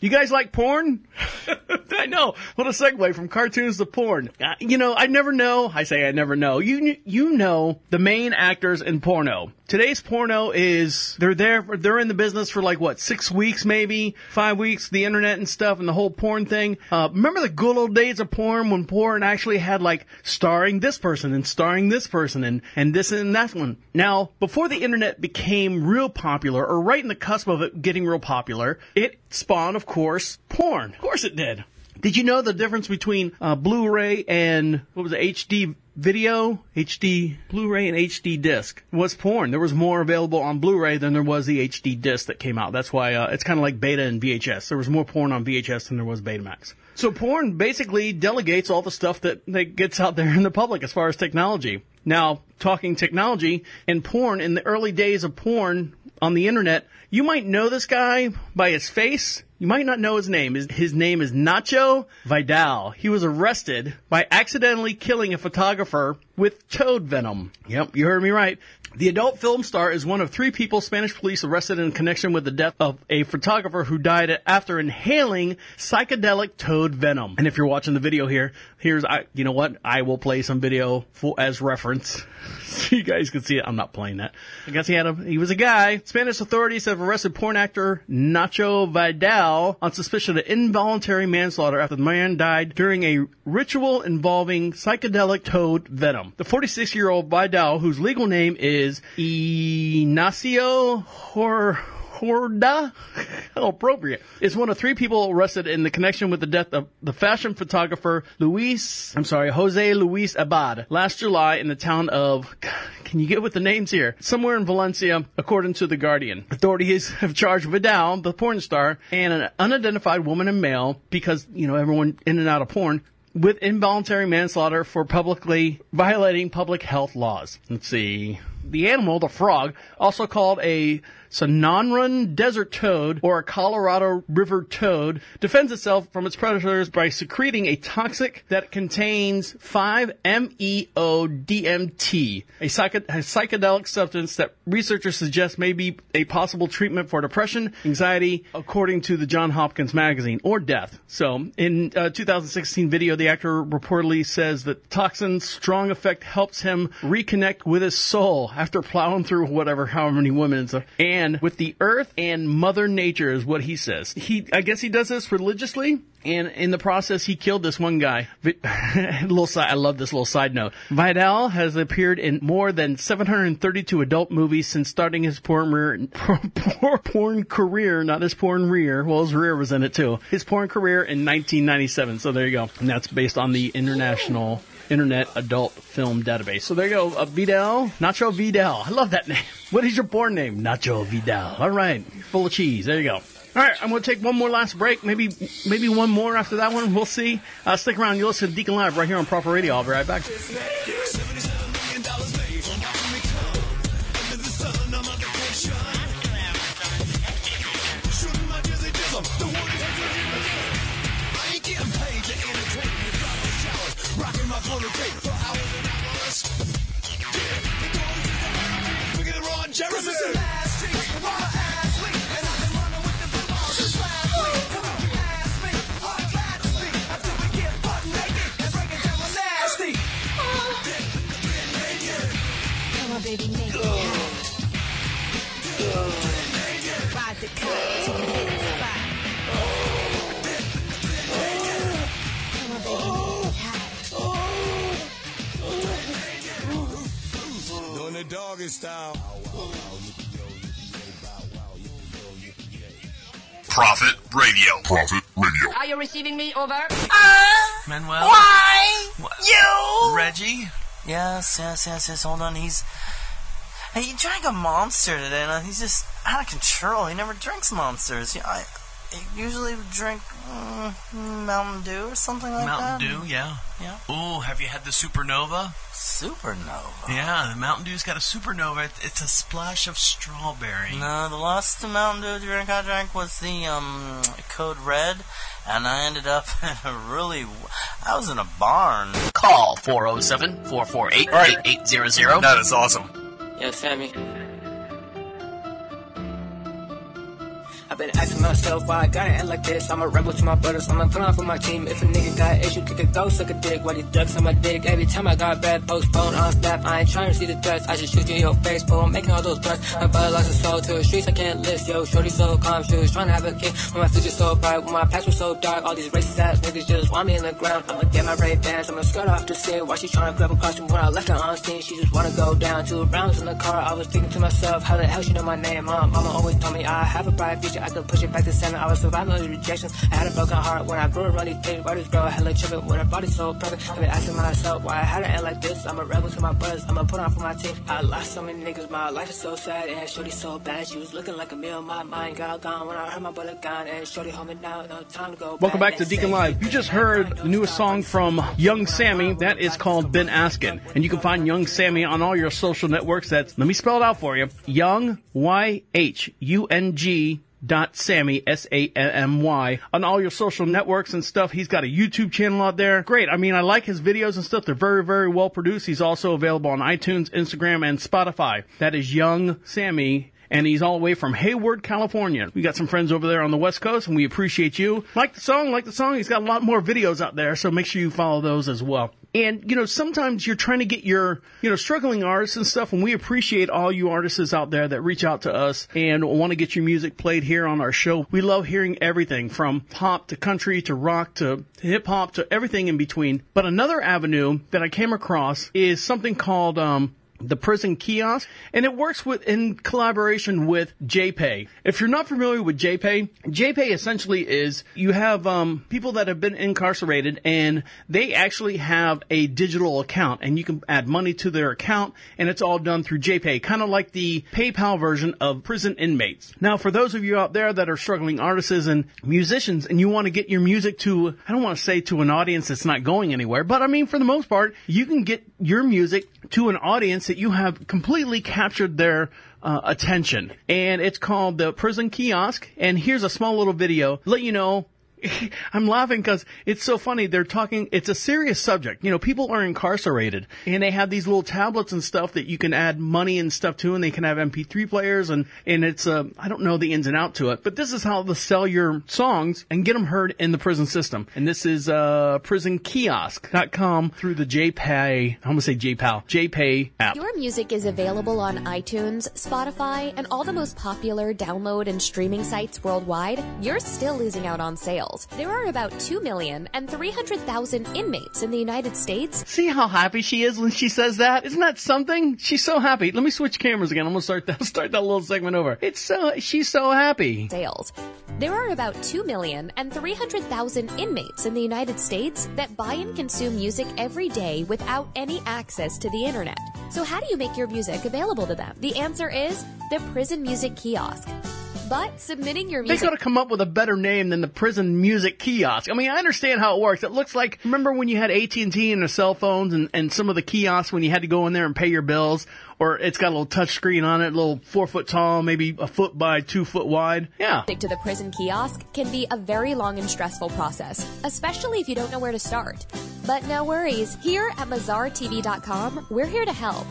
You guys like porn? I know. What a segue from cartoons to porn. Uh, you know, I never know. I say I never know. You you know the main actors in porno. Today's porno is they're there. For, they're in the business for like what six weeks, maybe five weeks. The internet and stuff, and the whole porn thing. Uh, remember the good old days of porn when porn actually had like starring this person and starring this person and and this and that one. Now, before the internet became real popular, or right in the cusp of it getting real popular, it spawned, of course, porn. Of course it did. Did you know the difference between uh, Blu-ray and what was it, HD video, HD Blu-ray and HD disc was porn. There was more available on Blu-ray than there was the HD disc that came out. That's why uh, it's kind of like Beta and VHS. There was more porn on VHS than there was Betamax. So porn basically delegates all the stuff that, that gets out there in the public as far as technology. Now, talking technology and porn, in the early days of porn on the internet, you might know this guy by his face. You might not know his name. His, his name is Nacho Vidal. He was arrested by accidentally killing a photographer with toad venom. Yep, you heard me right. The adult film star is one of three people Spanish police arrested in connection with the death of a photographer who died after inhaling psychedelic toad venom. And if you're watching the video here, here's I. You know what? I will play some video for as reference, so you guys can see it. I'm not playing that. I guess he had a. He was a guy. Spanish authorities have arrested porn actor Nacho Vidal on suspicion of involuntary manslaughter after the man died during a ritual involving psychedelic toad venom. The 46 year old Vidal, whose legal name is Ignacio Hor. Horda, how appropriate, is one of three people arrested in the connection with the death of the fashion photographer Luis, I'm sorry, Jose Luis Abad, last July in the town of, can you get with the names here? Somewhere in Valencia, according to The Guardian. Authorities have charged Vidal, the porn star, and an unidentified woman and male, because, you know, everyone in and out of porn, with involuntary manslaughter for publicly violating public health laws. Let's see. The animal, the frog, also called a Sonoran desert toad or a Colorado River toad, defends itself from its predators by secreting a toxic that contains 5-MeO-DMT, a, psych- a psychedelic substance that researchers suggest may be a possible treatment for depression, anxiety, according to the John Hopkins magazine, or death. So, in uh, a 2016 video, the actor reportedly says that toxin's strong effect helps him reconnect with his soul after plowing through whatever, however many women and And with the earth and mother nature is what he says. He, I guess he does this religiously. And in the process, he killed this one guy. little side, I love this little side note. Vidal has appeared in more than 732 adult movies since starting his porn, porn career, not his porn rear. Well, his rear was in it too. His porn career in 1997. So there you go. And that's based on the international Internet Adult Film Database. So there you go. Uh, Vidal, Nacho Vidal. I love that name. What is your porn name? Nacho Vidal. All right, full of cheese. There you go. All right, I'm going to take one more last break. Maybe, maybe one more after that one. We'll see. Uh, stick around. You listen to Deacon Live right here on Prophet Radio. I'll be right back. gentlemen. Doggy style. Prophet Radio. Prophet Radio. Are you receiving me? Over. Uh, Manuel. Why? You? Reggie? Yes, yes, yes, yes. Hold on. He's. Hey, he drank a monster today, and he's just out of control. He never drinks monsters. Yeah, I, I usually drink mm, Mountain Dew or something like Mountain that. Mountain Dew, yeah. Yeah. Oh, have you had the Supernova? Supernova. Yeah, the Mountain Dew's got a supernova. It- It's a splash of strawberry. No, the last Mountain Dew drink I drank was the um Code Red, and I ended up in a really. I was in a barn. Call 407 448 8800. That is awesome. Yeah, Sammy. I've been asking myself why I gotta act like this. I'm a rebel to my brothers, I'ma put for my team. If a nigga got issue, kick a ghost, suck a dick. While these ducks on my dick. Every time I got bad, postpone on snap. I ain't trying to see the threats. I just shoot you in your face, but I'm making all those threats. My brother lost his soul to the streets, I can't list. Yo, shorty so calm, she was trying to have a kid. When my future so bright, when my past was so dark. All these racist ass niggas just want me in the ground. I'ma get my Ray Bans, I'ma skirt off the scene. While she trying to grab a costume when I left her on scene. She just wanna go down. Two rounds in the car, I was thinking to myself, how the hell she know my name? Mom, mama always told me I have a bright future, I could push it back to seven. I was surviving the rejection. I had a broken heart when I grew these things. Why this girl hella tripping when her body's so perfect? I've been asking myself why I had to end like this. I'm a rebel to my brothers, I'ma put on for my team. I lost so many niggas, my life is so sad. And Shorty so bad, she was looking like a meal. My mind got gone when I heard my brother gone. And Shorty home and now, no time to go. Welcome back to Deacon Live. You just heard the newest song from Young Sammy. That is called Been Askin'. And you can find Young Sammy on all your social networks. That's, let me spell it out for you. Young, Y-H-U-N-G dot Sammy, S-A-M-M-Y, on all your social networks and stuff. He's got a YouTube channel out there. Great. I mean, I like his videos and stuff. They're very, very well produced. He's also available on iTunes, Instagram, and Spotify. That is Young Sammy and he's all the way from Hayward, California. We got some friends over there on the West Coast, and we appreciate you. Like the song, like the song. He's got a lot more videos out there, so make sure you follow those as well. And, you know, sometimes you're trying to get your, you know, struggling artists and stuff, and we appreciate all you artists out there that reach out to us and want to get your music played here on our show. We love hearing everything from pop to country to rock to hip hop to everything in between. But another avenue that I came across is something called, um, the prison kiosk, and it works with in collaboration with JPay. If you're not familiar with JPay, JPay essentially is you have um, people that have been incarcerated, and they actually have a digital account, and you can add money to their account, and it's all done through JPay, kind of like the PayPal version of prison inmates. Now, for those of you out there that are struggling artists and musicians, and you want to get your music to, I don't want to say to an audience that's not going anywhere, but I mean for the most part, you can get your music to an audience that you have completely captured their uh, attention. And it's called the Prison Kiosk. And here's a small little video. Let you know. I'm laughing because it's so funny. They're talking, it's a serious subject. You know, people are incarcerated and they have these little tablets and stuff that you can add money and stuff to and they can have MP3 players and, and it's, uh, I don't know the ins and out to it, but this is how to sell your songs and get them heard in the prison system. And this is, uh, prisonkiosk.com through the JPay, I'm gonna say JPAL, JPay app. Your music is available on iTunes, Spotify, and all the most popular download and streaming sites worldwide. You're still losing out on sales. There are about 2 million and 300,000 inmates in the United States. See how happy she is when she says that? Isn't that something? She's so happy. Let me switch cameras again. I'm gonna start that start that little segment over. It's so she's so happy. Sales. There are about 2 million and 300,000 inmates in the United States that buy and consume music every day without any access to the internet. So how do you make your music available to them? The answer is the Prison Music Kiosk. But submitting your music. They gotta come up with a better name than the prison music kiosk. I mean, I understand how it works. It looks like, remember when you had AT&T and the cell phones and, and some of the kiosks when you had to go in there and pay your bills? Or it's got a little touch screen on it, a little four foot tall, maybe a foot by two foot wide. Yeah. to the prison kiosk can be a very long and stressful process, especially if you don't know where to start. But no worries, here at MazarTV.com, we're here to help.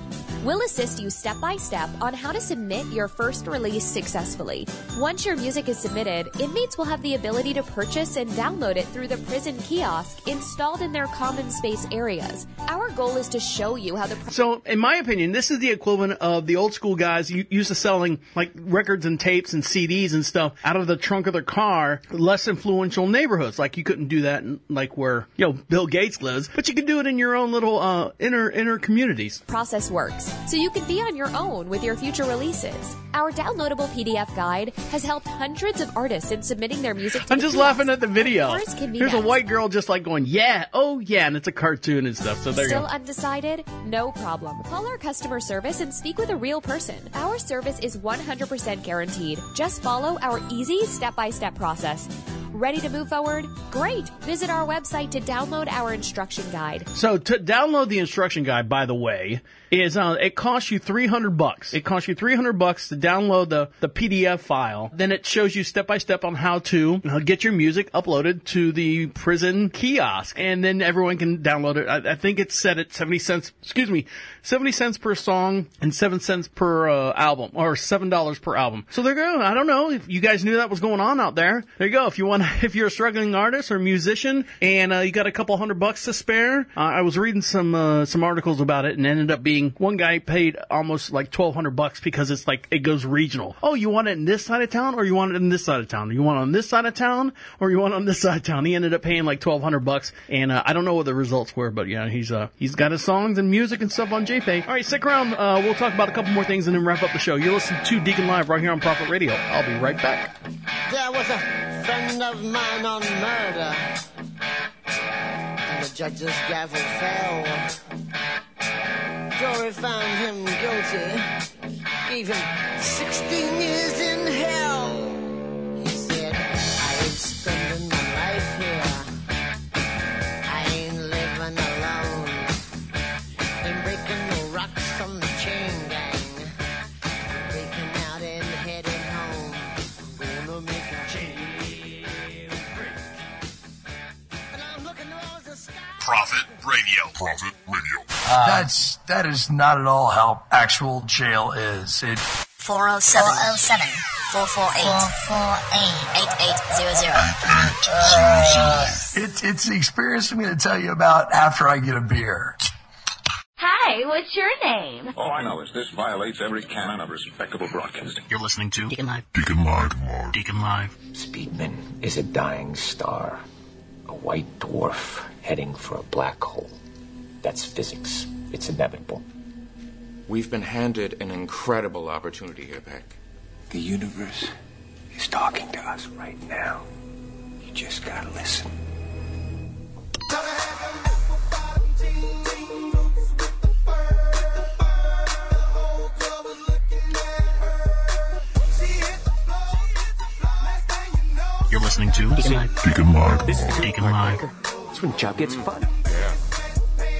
We'll assist you step by step on how to submit your first release successfully. Once your music is submitted, inmates will have the ability to purchase and download it through the prison kiosk installed in their common space areas. Our goal is to show you how the So, in my opinion, this is the equivalent of the old school guys used to selling like records and tapes and CDs and stuff out of the trunk of their car, less influential neighborhoods. Like you couldn't do that in, like where you know Bill Gates lives, but you can do it in your own little uh, inner inner communities. process works. so you can be on your own with your future releases. Our downloadable PDF guide has helped hundreds of artists in submitting their music I'm just laughing at the video. Yours can be There's a white girl just like going, yeah, oh yeah, and it's a cartoon and stuff. So there you Still undecided? No problem. Call our customer service and speak with a real person. Our service is 100% guaranteed. Just follow our easy step by step process. Ready to move forward? Great! Visit our website to download our instruction guide. So to download the instruction guide, by the way, is uh, it costs you three hundred bucks. It costs you three hundred bucks to download the the PDF file. Then it shows you step by step on how to uh, get your music uploaded to the prison kiosk, and then everyone can download it. I, I think it's set at seventy cents. Excuse me, seventy cents per song and seven cents per uh, album, or seven dollars per album. So they're going. I don't know if you guys knew that was going on out there. There you go. If you want, if you're a struggling artist or musician and uh, you got a couple hundred bucks to spare, uh, I was reading some uh, some articles about it and ended up being one guy paid almost like twelve hundred bucks because it's like it goes regional. Oh, you want it in this side of town or you want it in this side of town? You want it on this side of town or you want it on this side of town? He ended up paying like twelve hundred bucks, and uh, I don't know what the results were, but yeah, he's uh he's got his songs and music and stuff on JPay. All right, stick around. Uh, we'll talk about a couple more things and then wrap up the show. You're listening to Deacon Live right here on Prophet Radio. I'll be right back. There was a friend of mine on murder, the judge's gavel fell. Jury found him guilty, gave him 16 years in hell. He said, I ain't Prophet Radio. Prophet Radio. Uh, That's that is not at all how actual jail is. It 407 407 448 8800. It's it's the experience I'm going to tell you about after I get a beer. Hi, what's your name? All I know is this violates every canon of respectable broadcasting. You're listening to Deacon Live. Deacon Live. Deacon Live. Speedman is a dying star, a white dwarf heading for a black hole. That's physics. It's inevitable. We've been handed an incredible opportunity here, Peck. The universe is talking to us right now. You just gotta listen. You're listening to Deacon Live. Deacon Live. This is Deacon Live. That's when job gets fun.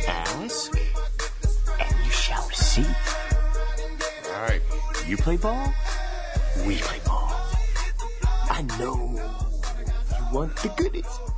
Ask, and you shall receive. All right. You play ball, we play ball. I know you want the goodies.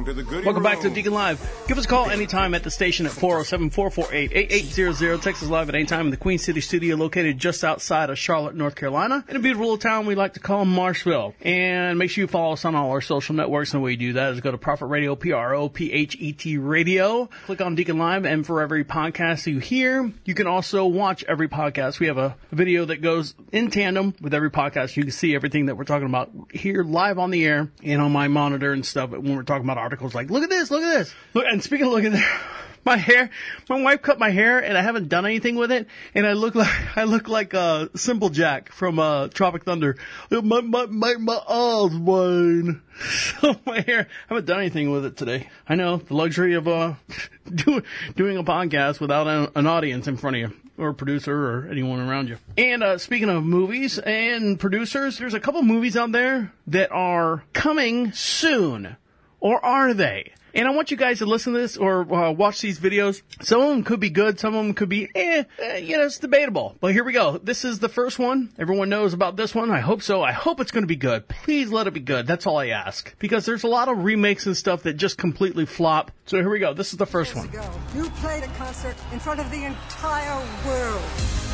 Welcome to the Welcome back to. Deacon Live. Give us a call anytime at the station at 407-448-8800. Text us live at any time in the Queen City studio located just outside of Charlotte, North Carolina. In a beautiful little town we like to call Marshville. And make sure you follow us on all our social networks. And the way you do that is go to Prophet Radio, P-R-O-P-H-E-T Radio. Click on Deacon Live and for every podcast you hear, you can also watch every podcast. We have a video that goes in tandem with every podcast. You can see everything that we're talking about here live on the air and on my monitor and stuff when we're talking about articles like, look at this, look at this. Look, and speaking of looking there, my hair, my wife cut my hair and I haven't done anything with it and I look like, I look like, uh, Simple Jack from, uh, Tropic Thunder. My, my, my, my eyes, Wayne. So my hair, I haven't done anything with it today. I know the luxury of, uh, doing, a podcast without an, an audience in front of you or producer or anyone around you. And uh, speaking of movies and producers, there's a couple movies out there that are coming soon. Or are they? And I want you guys to listen to this or uh, watch these videos. Some of them could be good. Some of them could be, eh, eh, you know, it's debatable. But here we go. This is the first one. Everyone knows about this one. I hope so. I hope it's going to be good. Please let it be good. That's all I ask. Because there's a lot of remakes and stuff that just completely flop. So here we go. This is the first one. You played a concert in front of the entire world.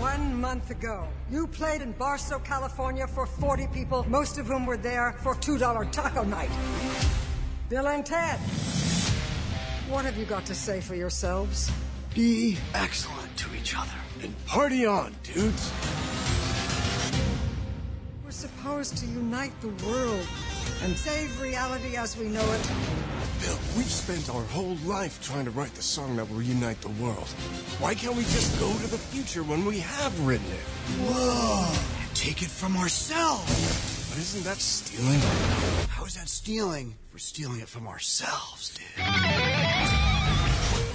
One month ago, you played in Barstow, California for 40 people, most of whom were there for $2 taco night. Bill and Ted, what have you got to say for yourselves? Be excellent to each other and party on, dudes. We're supposed to unite the world and save reality as we know it Bill, we've spent our whole life trying to write the song that will reunite the world. Why can't we just go to the future when we have written it? Whoa! And Take it from ourselves. But isn't that stealing? How is that stealing? We're stealing it from ourselves, dude.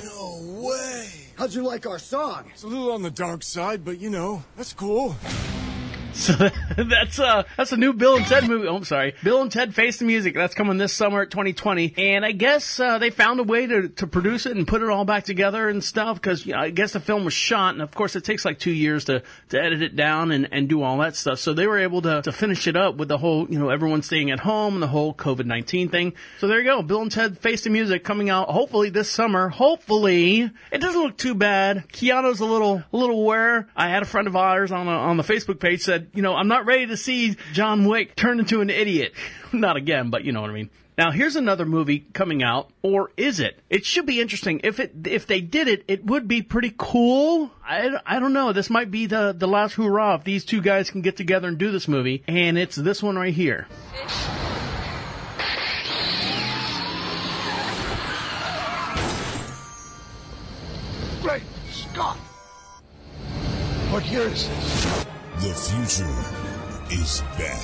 No way. How'd you like our song? It's a little on the dark side, but you know, that's cool. So that's uh that's a new Bill and Ted movie. Oh, I'm sorry, Bill and Ted Face the Music. That's coming this summer at 2020, and I guess uh, they found a way to to produce it and put it all back together and stuff. Because you know, I guess the film was shot, and of course it takes like two years to to edit it down and and do all that stuff. So they were able to to finish it up with the whole you know everyone staying at home and the whole COVID 19 thing. So there you go, Bill and Ted Face the Music coming out hopefully this summer. Hopefully it doesn't look too bad. Keanu's a little a little aware. I had a friend of ours on a, on the Facebook page said you know, I'm not ready to see John Wick turn into an idiot. not again, but you know what I mean. Now here's another movie coming out, or is it? It should be interesting. If it if they did it, it would be pretty cool. I, I don't know. This might be the the last hurrah if these two guys can get together and do this movie. And it's this one right here. Great Scott! What year is this? The future is back.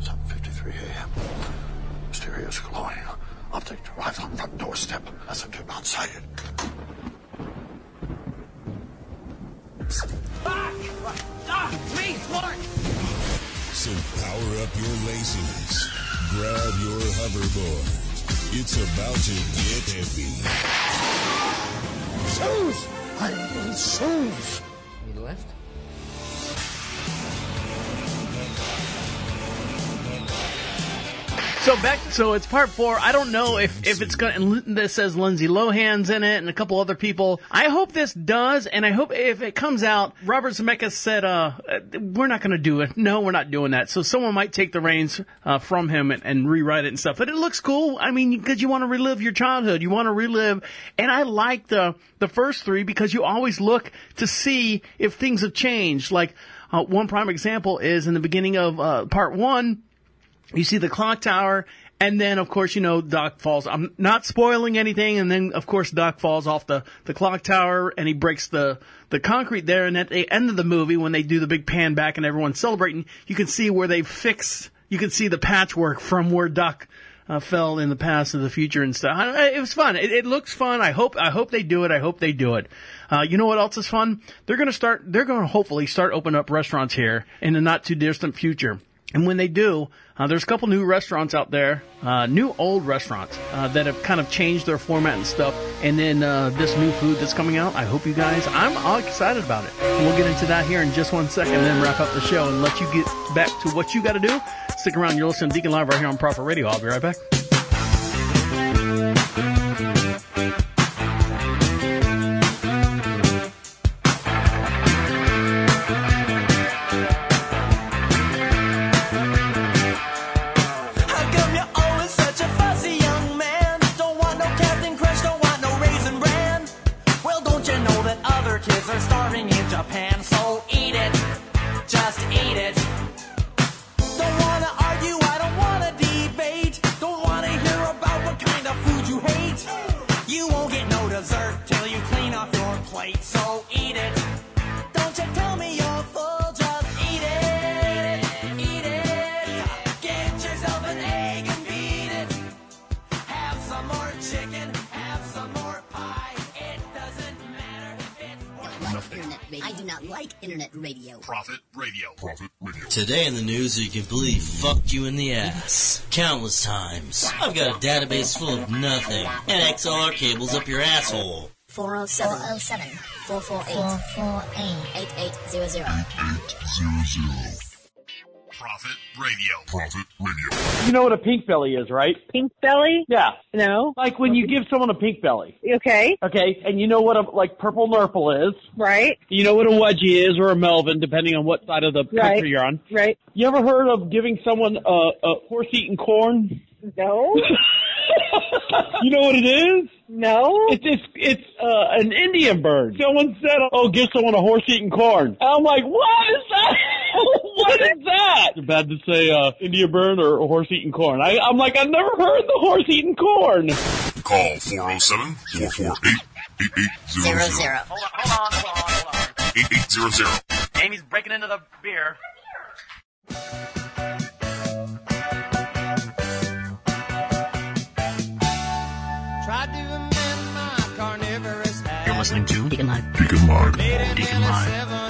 7.53 a.m. Mysterious glowing. Object arrives on front doorstep. Messenger not sighted. Back! Ah, please, Mark! So power up your lasers. Grab your hoverboard. It's about to get heavy. Shoes! I need shoes! You left? So back, so it's part four. I don't know if, if it's gonna, and this says Lindsay Lohan's in it and a couple other people. I hope this does, and I hope if it comes out, Robert Zemeckis said, uh, we're not gonna do it. No, we're not doing that. So someone might take the reins, uh, from him and, and rewrite it and stuff. But it looks cool. I mean, cause you want to relive your childhood. You want to relive, and I like the, the first three because you always look to see if things have changed. Like, uh, one prime example is in the beginning of, uh, part one, you see the clock tower, and then of course you know Doc falls. I'm not spoiling anything, and then of course Doc falls off the the clock tower, and he breaks the the concrete there. And at the end of the movie, when they do the big pan back and everyone's celebrating, you can see where they fixed. You can see the patchwork from where Doc. Uh, fell in the past and the future and stuff. I- It was fun. It, it looks fun. I hope. I hope they do it. I hope they do it. Uh, you know what else is fun? They're going to start. They're going to hopefully start opening up restaurants here in the not too distant future. And when they do, uh, there's a couple new restaurants out there, uh, new old restaurants uh, that have kind of changed their format and stuff. And then uh, this new food that's coming out. I hope you guys. I'm all excited about it. And we'll get into that here in just one second, then wrap up the show and let you get back to what you got to do. Stick around. You're listening to Deacon Live right here on Prophet Radio. I'll be right back. Starving in Japan? So eat it, just eat it. Don't wanna argue, I don't wanna debate. Don't wanna hear about what kind of food you hate. You won't get no dessert till you clean off your plate. Internet radio. Prophet Radio. Prophet Radio. Today in the news, you can believe fucked you in the ass countless times. I've got a database full of nothing and XLR cables up your asshole. 407 407 448 448 8800. Prophet Radio. Prophet Radio. You know what a pink belly is, right? Pink belly? Yeah. No. Like when you give someone a pink belly. Okay. Okay, and you know what a like purple nurple is. Right. You know what a wedgie is or a melvin, depending on what side of the Right. country you're on. Right. You ever heard of giving someone a, a horse eating corn? No. You know what it is? No. It's it's it's uh, an Indian bird. Someone said, "Oh, give someone a horse eating corn." I'm like, "What is that?" what is that? It's bad to say uh, India bird or horse eating corn. I, I'm like, I've never heard the horse eating corn. Call 407 448 8800. Hold on, hold on, hold on, hold on. 8800. Amy's breaking into the beer. Listening to Deacon Live. Deacon Live. Deacon Live.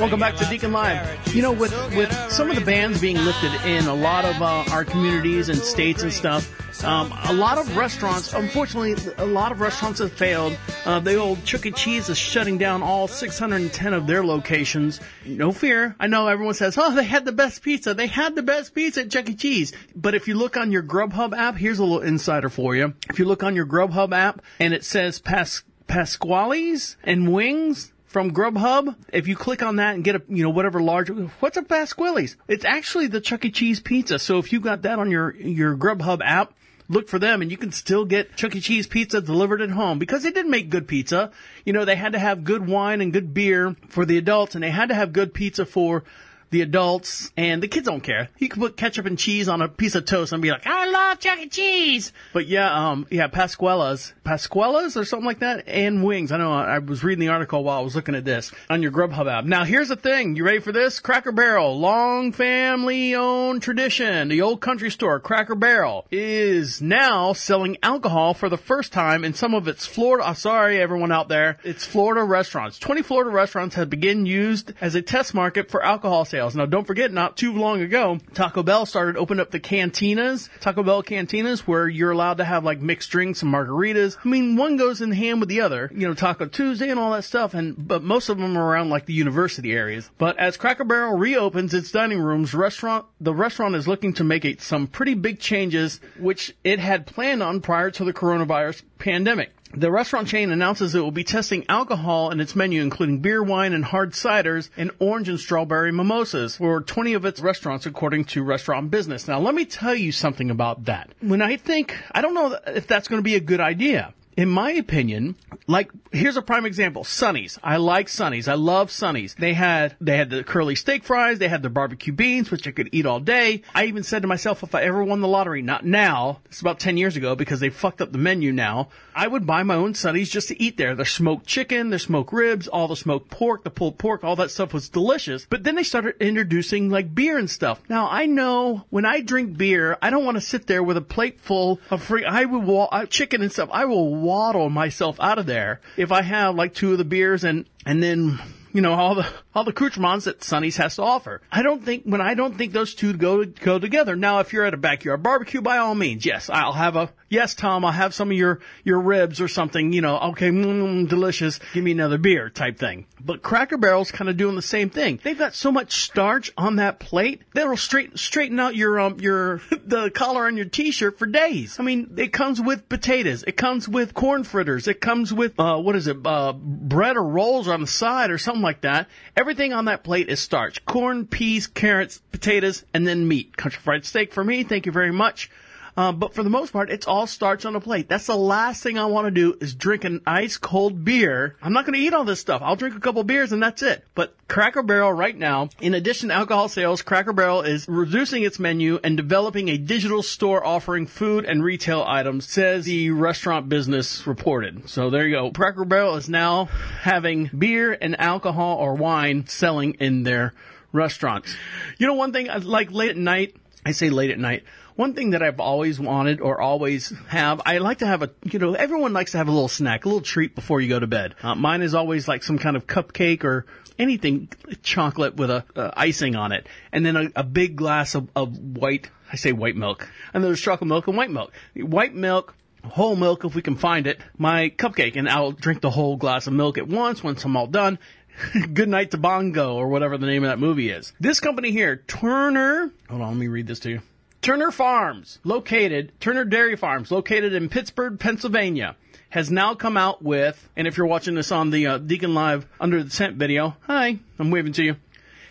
Welcome back to Deacon Live. You know, with with some of the bans being lifted in a lot of uh, our communities and states and stuff, um, a lot of restaurants, unfortunately, a lot of restaurants have failed. Uh, the old Chuck E. Cheese is shutting down all 610 of their locations. No fear. I know everyone says, oh, they had the best pizza. They had the best pizza at Chuck E. Cheese. But if you look on your Grubhub app, here's a little insider for you. If you look on your Grubhub app and it says Pas- Pasqually's and wings, from Grubhub, if you click on that and get a, you know, whatever large, what's a Pasqually's? It's actually the Chuck E. Cheese pizza. So if you got that on your, your Grubhub app, look for them and you can still get Chuck E. Cheese pizza delivered at home because they did make good pizza. You know, they had to have good wine and good beer for the adults and they had to have good pizza for the adults and the kids don't care. You can put ketchup and cheese on a piece of toast and be like, I love Chuck E. Cheese. But yeah, um, yeah, Pasqually's, Pasqually's or something like that, and wings. I know I I was reading the article while I was looking at this on your Grubhub app. Now here's the thing. You ready for this? Cracker Barrel, long family owned tradition. The old country store, Cracker Barrel, is now selling alcohol for the first time in some of its Florida, oh, sorry everyone out there, it's Florida restaurants. 20 Florida restaurants have begun used as a test market for alcohol sales. Now don't forget, not too long ago, Taco Bell started opening up the cantinas, Taco Bell cantinas, where you're allowed to have like mixed drinks and margaritas. I mean, one goes in hand with the other, you know, Taco Tuesday and all that stuff, and, but most of them are around like the university areas. But as Cracker Barrel reopens its dining rooms, restaurant, the restaurant is looking to make some pretty big changes, which it had planned on prior to the coronavirus pandemic. The restaurant chain announces it will be testing alcohol in its menu, including beer, wine, and hard ciders, and orange and strawberry mimosas for 20 of its restaurants, according to Restaurant Business. Now, let me tell you something about that. When I think, I don't know if that's going to be a good idea. In my opinion, like here's a prime example: Sonny's. I like Sonny's. I love Sonny's. They had they had the curly steak fries. They had the barbecue beans, which I could eat all day. I even said to myself, if I ever won the lottery, not now, it's about ten years ago because they fucked up the menu now. I would buy my own Sonny's just to eat there. The smoked chicken, the smoked ribs, all the smoked pork, the pulled pork, all that stuff was delicious. But then they started introducing like beer and stuff. Now I know when I drink beer, I don't want to sit there with a plate full of free. I would wa- uh, chicken and stuff. I will waddle myself out of there if I have like two of the beers and and then you know all the all the accoutrements that Sonny's has to offer. I don't think when I don't think those two go go together. Now, if you're at a backyard barbecue, by all means, yes, I'll have a yes, Tom. I'll have some of your your ribs or something. You know, okay, mm, delicious. Give me another beer type thing. But Cracker Barrel's kind of doing the same thing. They've got so much starch on that plate that'll straighten straighten out your um your the collar on your t-shirt for days. I mean, it comes with potatoes. It comes with corn fritters. It comes with uh what is it? Uh bread or rolls on the side or something like that. Everything on that plate is starch. Corn, peas, carrots, potatoes, and then meat. Country fried steak for me. Thank you very much. Uh, but for the most part, it's all starch on a plate. That's the last thing I want to do is drink an ice cold beer. I'm not going to eat all this stuff. I'll drink a couple beers and that's it. But Cracker Barrel right now, in addition to alcohol sales, Cracker Barrel is reducing its menu and developing a digital store offering food and retail items, says the restaurant business reported. So there you go. Cracker Barrel is now having beer and alcohol or wine selling in their restaurants. You know, one thing, like late at night, I say late at night, one thing that I've always wanted or always have, I like to have a, you know, everyone likes to have a little snack, a little treat before you go to bed. Uh, mine is always like some kind of cupcake or anything chocolate with a uh, icing on it, and then a, a big glass of, of white. I say white milk, and there's chocolate milk and white milk. White milk whole milk if we can find it, my cupcake, and I'll drink the whole glass of milk at once once I'm all done. Good night to Bongo or whatever the name of that movie is. This company here, Turner, hold on, let me read this to you. Turner Farms, located, Turner Dairy Farms, located in Pittsburgh, Pennsylvania, has now come out with, and if you're watching this on the uh, Deacon Live Under the Tent video, hi, I'm waving to you,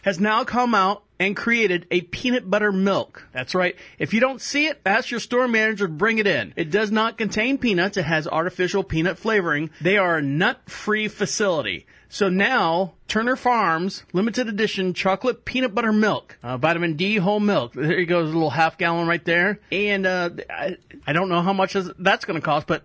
has now come out and created a peanut butter milk. That's right. If you don't see it, ask your store manager to bring it in. It does not contain peanuts. It has artificial peanut flavoring. They are a nut-free facility. So now, Turner Farms limited edition chocolate peanut butter milk, uh, vitamin D whole milk. There you go, a little half gallon right there. And uh, I, I don't know how much that's going to cost, but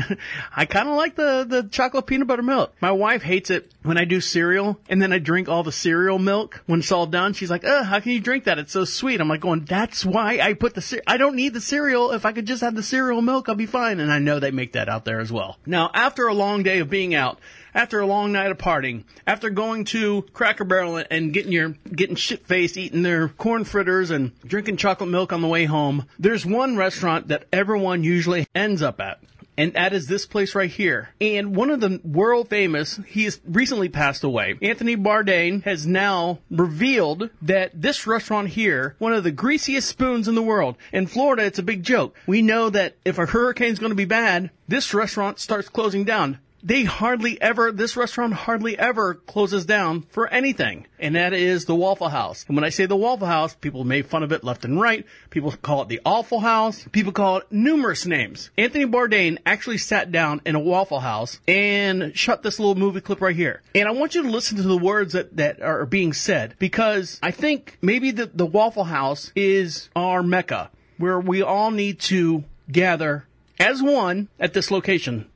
I kind of like the the chocolate peanut butter milk. My wife hates it when I do cereal and then I drink all the cereal milk when it's all done. She's like, "Uh, how can you drink that? It's so sweet." I'm like, going, "That's why I put the I don't need the cereal. If I could just have the cereal milk, I'll be fine." And I know they make that out there as well. Now, after a long day of being out after a long night of partying, after going to Cracker Barrel and getting your getting shit faced, eating their corn fritters and drinking chocolate milk on the way home, there's one restaurant that everyone usually ends up at. And that is this place right here. And one of the world famous, he has recently passed away. Anthony Bourdain has now revealed that this restaurant here, one of the greasiest spoons in the world. In Florida, it's a big joke. We know that if a hurricane's going to be bad, this restaurant starts closing down they hardly ever, this restaurant hardly ever closes down for anything. And that is the Waffle House. And when I say the Waffle House, people make fun of it left and right. People call it the Awful House. People call it numerous names. Anthony Bourdain actually sat down in a Waffle House and shot this little movie clip right here. And I want you to listen to the words that, that are being said because I think maybe the, the Waffle House is our mecca where we all need to gather as one at this location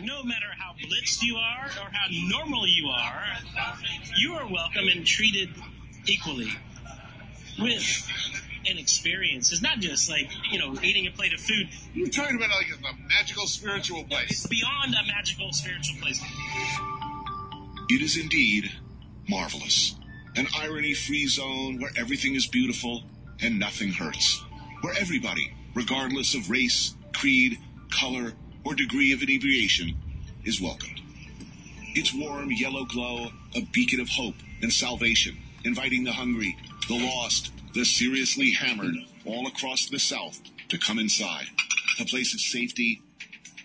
no matter how blitzed you are or how normal you are, you are welcome and treated equally with an experience. It's not just like, you know, eating a plate of food. You're talking about like a magical spiritual place. It's beyond a magical spiritual place. It is indeed marvelous. An irony free zone where everything is beautiful and nothing hurts. Where everybody, regardless of race, creed, color, or degree of inebriation is welcomed. Its warm yellow glow, a beacon of hope and salvation, inviting the hungry, the lost, the seriously hammered all across the South to come inside. A place of safety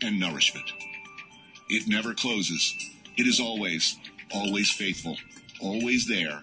and nourishment. It never closes. It is always, always faithful, always there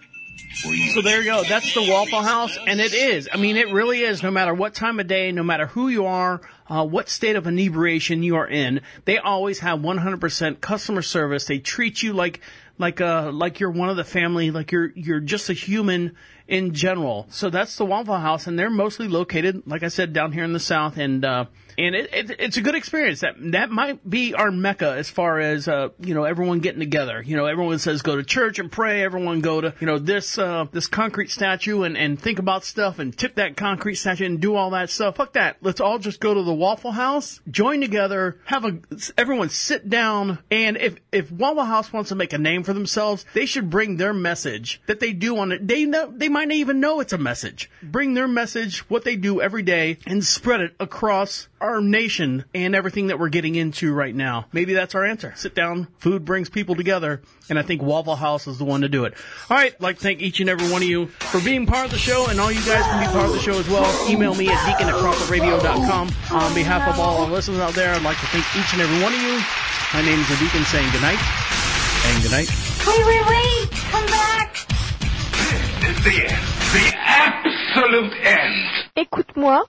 for you. So there you go. That's the Waffle House, and it is. I mean, it really is. No matter what time of day, no matter who you are, uh, what state of inebriation you are in, they always have 100% customer service. They treat you like like uh like you're one of the family, like you're you're just a human in general. So that's the Waffle House, and they're mostly located, like I said, down here in the south, and uh, and it, it, it's a good experience. That that might be our mecca as far as uh, you know everyone getting together. You know, everyone says go to church and pray. Everyone go to you know this uh, this concrete statue and and think about stuff and tip that concrete statue and do all that stuff. Fuck that. Let's all just go to the Waffle House, join together, have a everyone sit down, and if if Waffle House wants to make a name for themselves, they should bring their message that they do on it. They know they might not even know it's a message. Bring their message, what they do every day, and spread it across our nation and everything that we're getting into right now. Maybe that's our answer. Sit down, food brings people together, and I think Waffle House is the one to do it. All right, I'd like to thank each and every one of you for being part of the show, and all you guys can be part of the show as well. Email me at deacon at. On behalf of all our listeners out there, I'd like to thank each and every one of you. My name is Deacon saying goodnight, and goodnight. Wait, wait, wait! Come back! This is the end. The absolute end. Écoute-moi.